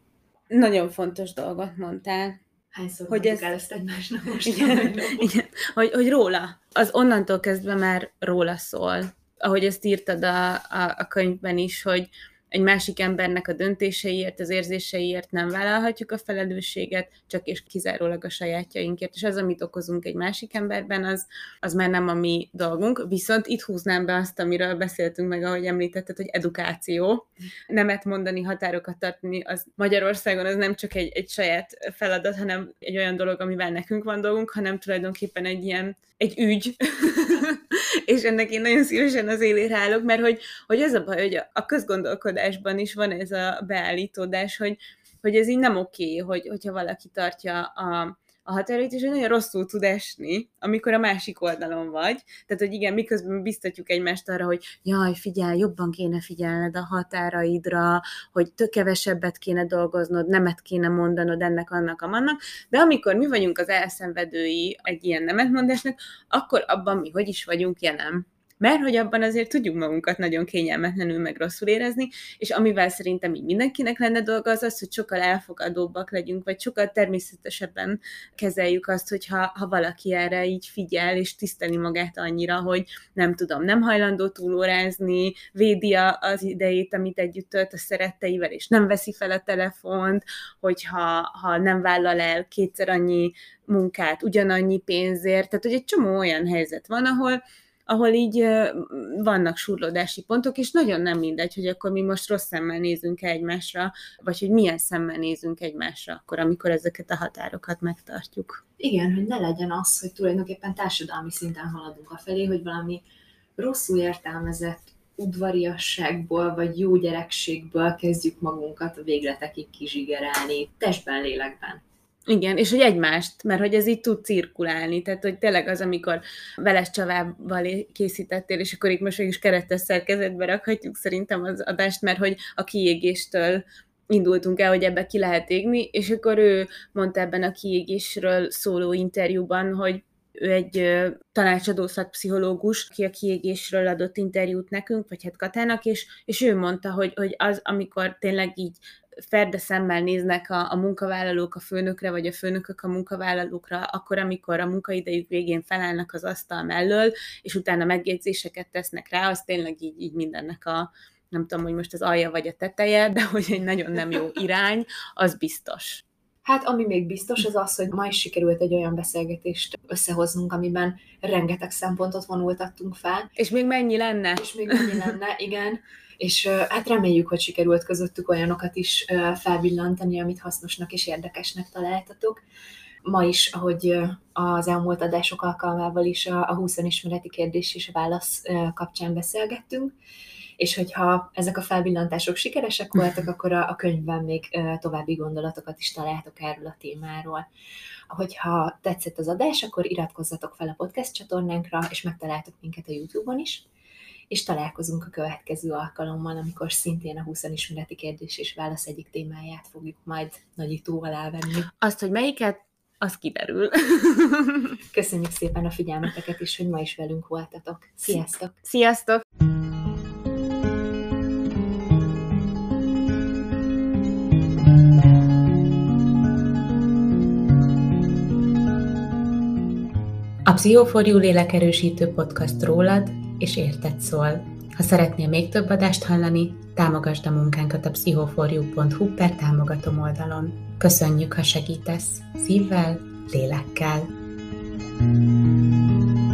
Nagyon fontos dolgot mondtál. Hányszor hogy ez... el ezt egymásnak most? (laughs) Igen, igen. Hogy, hogy róla. Az onnantól kezdve már róla szól. Ahogy ezt írtad a, a, a könyvben is, hogy, egy másik embernek a döntéseiért, az érzéseiért nem vállalhatjuk a felelősséget, csak és kizárólag a sajátjainkért. És az, amit okozunk egy másik emberben, az, az már nem a mi dolgunk. Viszont itt húznám be azt, amiről beszéltünk meg, ahogy említetted, hogy edukáció. Nemet mondani, határokat tartani, az Magyarországon az nem csak egy, egy saját feladat, hanem egy olyan dolog, amivel nekünk van dolgunk, hanem tulajdonképpen egy ilyen, egy ügy, (laughs) és ennek én nagyon szívesen az élére állok, mert hogy, hogy az a baj, hogy a közgondolkodásban is van ez a beállítódás, hogy, hogy ez így nem oké, hogy, hogyha valaki tartja a, a határait, és hogy nagyon rosszul tud esni, amikor a másik oldalon vagy. Tehát, hogy igen, miközben biztatjuk egymást arra, hogy jaj, figyelj, jobban kéne figyelned a határaidra, hogy tök kevesebbet kéne dolgoznod, nemet kéne mondanod ennek, annak, amannak, de amikor mi vagyunk az elszenvedői egy ilyen nemetmondásnak, akkor abban mi hogy is vagyunk jelen mert hogy abban azért tudjuk magunkat nagyon kényelmetlenül meg rosszul érezni, és amivel szerintem így mindenkinek lenne dolga az az, hogy sokkal elfogadóbbak legyünk, vagy sokkal természetesebben kezeljük azt, hogyha ha valaki erre így figyel, és tiszteli magát annyira, hogy nem tudom, nem hajlandó túlórázni, védi az idejét, amit együtt tölt a szeretteivel, és nem veszi fel a telefont, hogyha ha nem vállal el kétszer annyi munkát ugyanannyi pénzért, tehát hogy egy csomó olyan helyzet van, ahol ahol így vannak surlódási pontok, és nagyon nem mindegy, hogy akkor mi most rossz szemmel nézünk egymásra, vagy hogy milyen szemmel nézünk egymásra akkor, amikor ezeket a határokat megtartjuk. Igen, hogy ne legyen az, hogy tulajdonképpen társadalmi szinten haladunk a felé, hogy valami rosszul értelmezett udvariasságból vagy jó gyerekségből kezdjük magunkat a végletekig kizsigerelni, testben, lélekben. Igen, és hogy egymást, mert hogy ez így tud cirkulálni, tehát hogy tényleg az, amikor Veles Csavával készítettél, és akkor itt most is keretes szerkezetbe rakhatjuk szerintem az adást, mert hogy a kiégéstől indultunk el, hogy ebbe ki lehet égni, és akkor ő mondta ebben a kiégésről szóló interjúban, hogy ő egy tanácsadó szakpszichológus, aki a kiégésről adott interjút nekünk, vagy hát Katának, és, és ő mondta, hogy, hogy az, amikor tényleg így ferde szemmel néznek a, a munkavállalók a főnökre, vagy a főnökök a munkavállalókra, akkor, amikor a munkaidejük végén felállnak az asztal mellől, és utána megjegyzéseket tesznek rá, az tényleg így, így mindennek a, nem tudom, hogy most az alja vagy a teteje, de hogy egy nagyon nem jó irány, az biztos. Hát ami még biztos, az az, hogy ma is sikerült egy olyan beszélgetést összehoznunk, amiben rengeteg szempontot vonultattunk fel. És még mennyi lenne? És még mennyi lenne, igen és hát reméljük, hogy sikerült közöttük olyanokat is felvillantani, amit hasznosnak és érdekesnek találtatok. Ma is, ahogy az elmúlt adások alkalmával is a, a 20 ismereti kérdés és válasz kapcsán beszélgettünk, és hogyha ezek a felvillantások sikeresek voltak, (laughs) akkor a, a könyvben még további gondolatokat is találtok erről a témáról. Hogyha tetszett az adás, akkor iratkozzatok fel a podcast csatornánkra, és megtaláltok minket a YouTube-on is és találkozunk a következő alkalommal, amikor szintén a 20 ismereti kérdés és válasz egyik témáját fogjuk majd nagyítóval elvenni. Azt, hogy melyiket, az kiderül. (laughs) Köszönjük szépen a figyelmeteket, és hogy ma is velünk voltatok. Sziasztok! Sziasztok! A Pszichoforjú lélekerősítő podcast rólad, és érted szól. Ha szeretnél még több adást hallani, támogasd a munkánkat a pszichoforjú.hu per támogatom oldalon. Köszönjük, ha segítesz, szívvel, lélekkel. thank you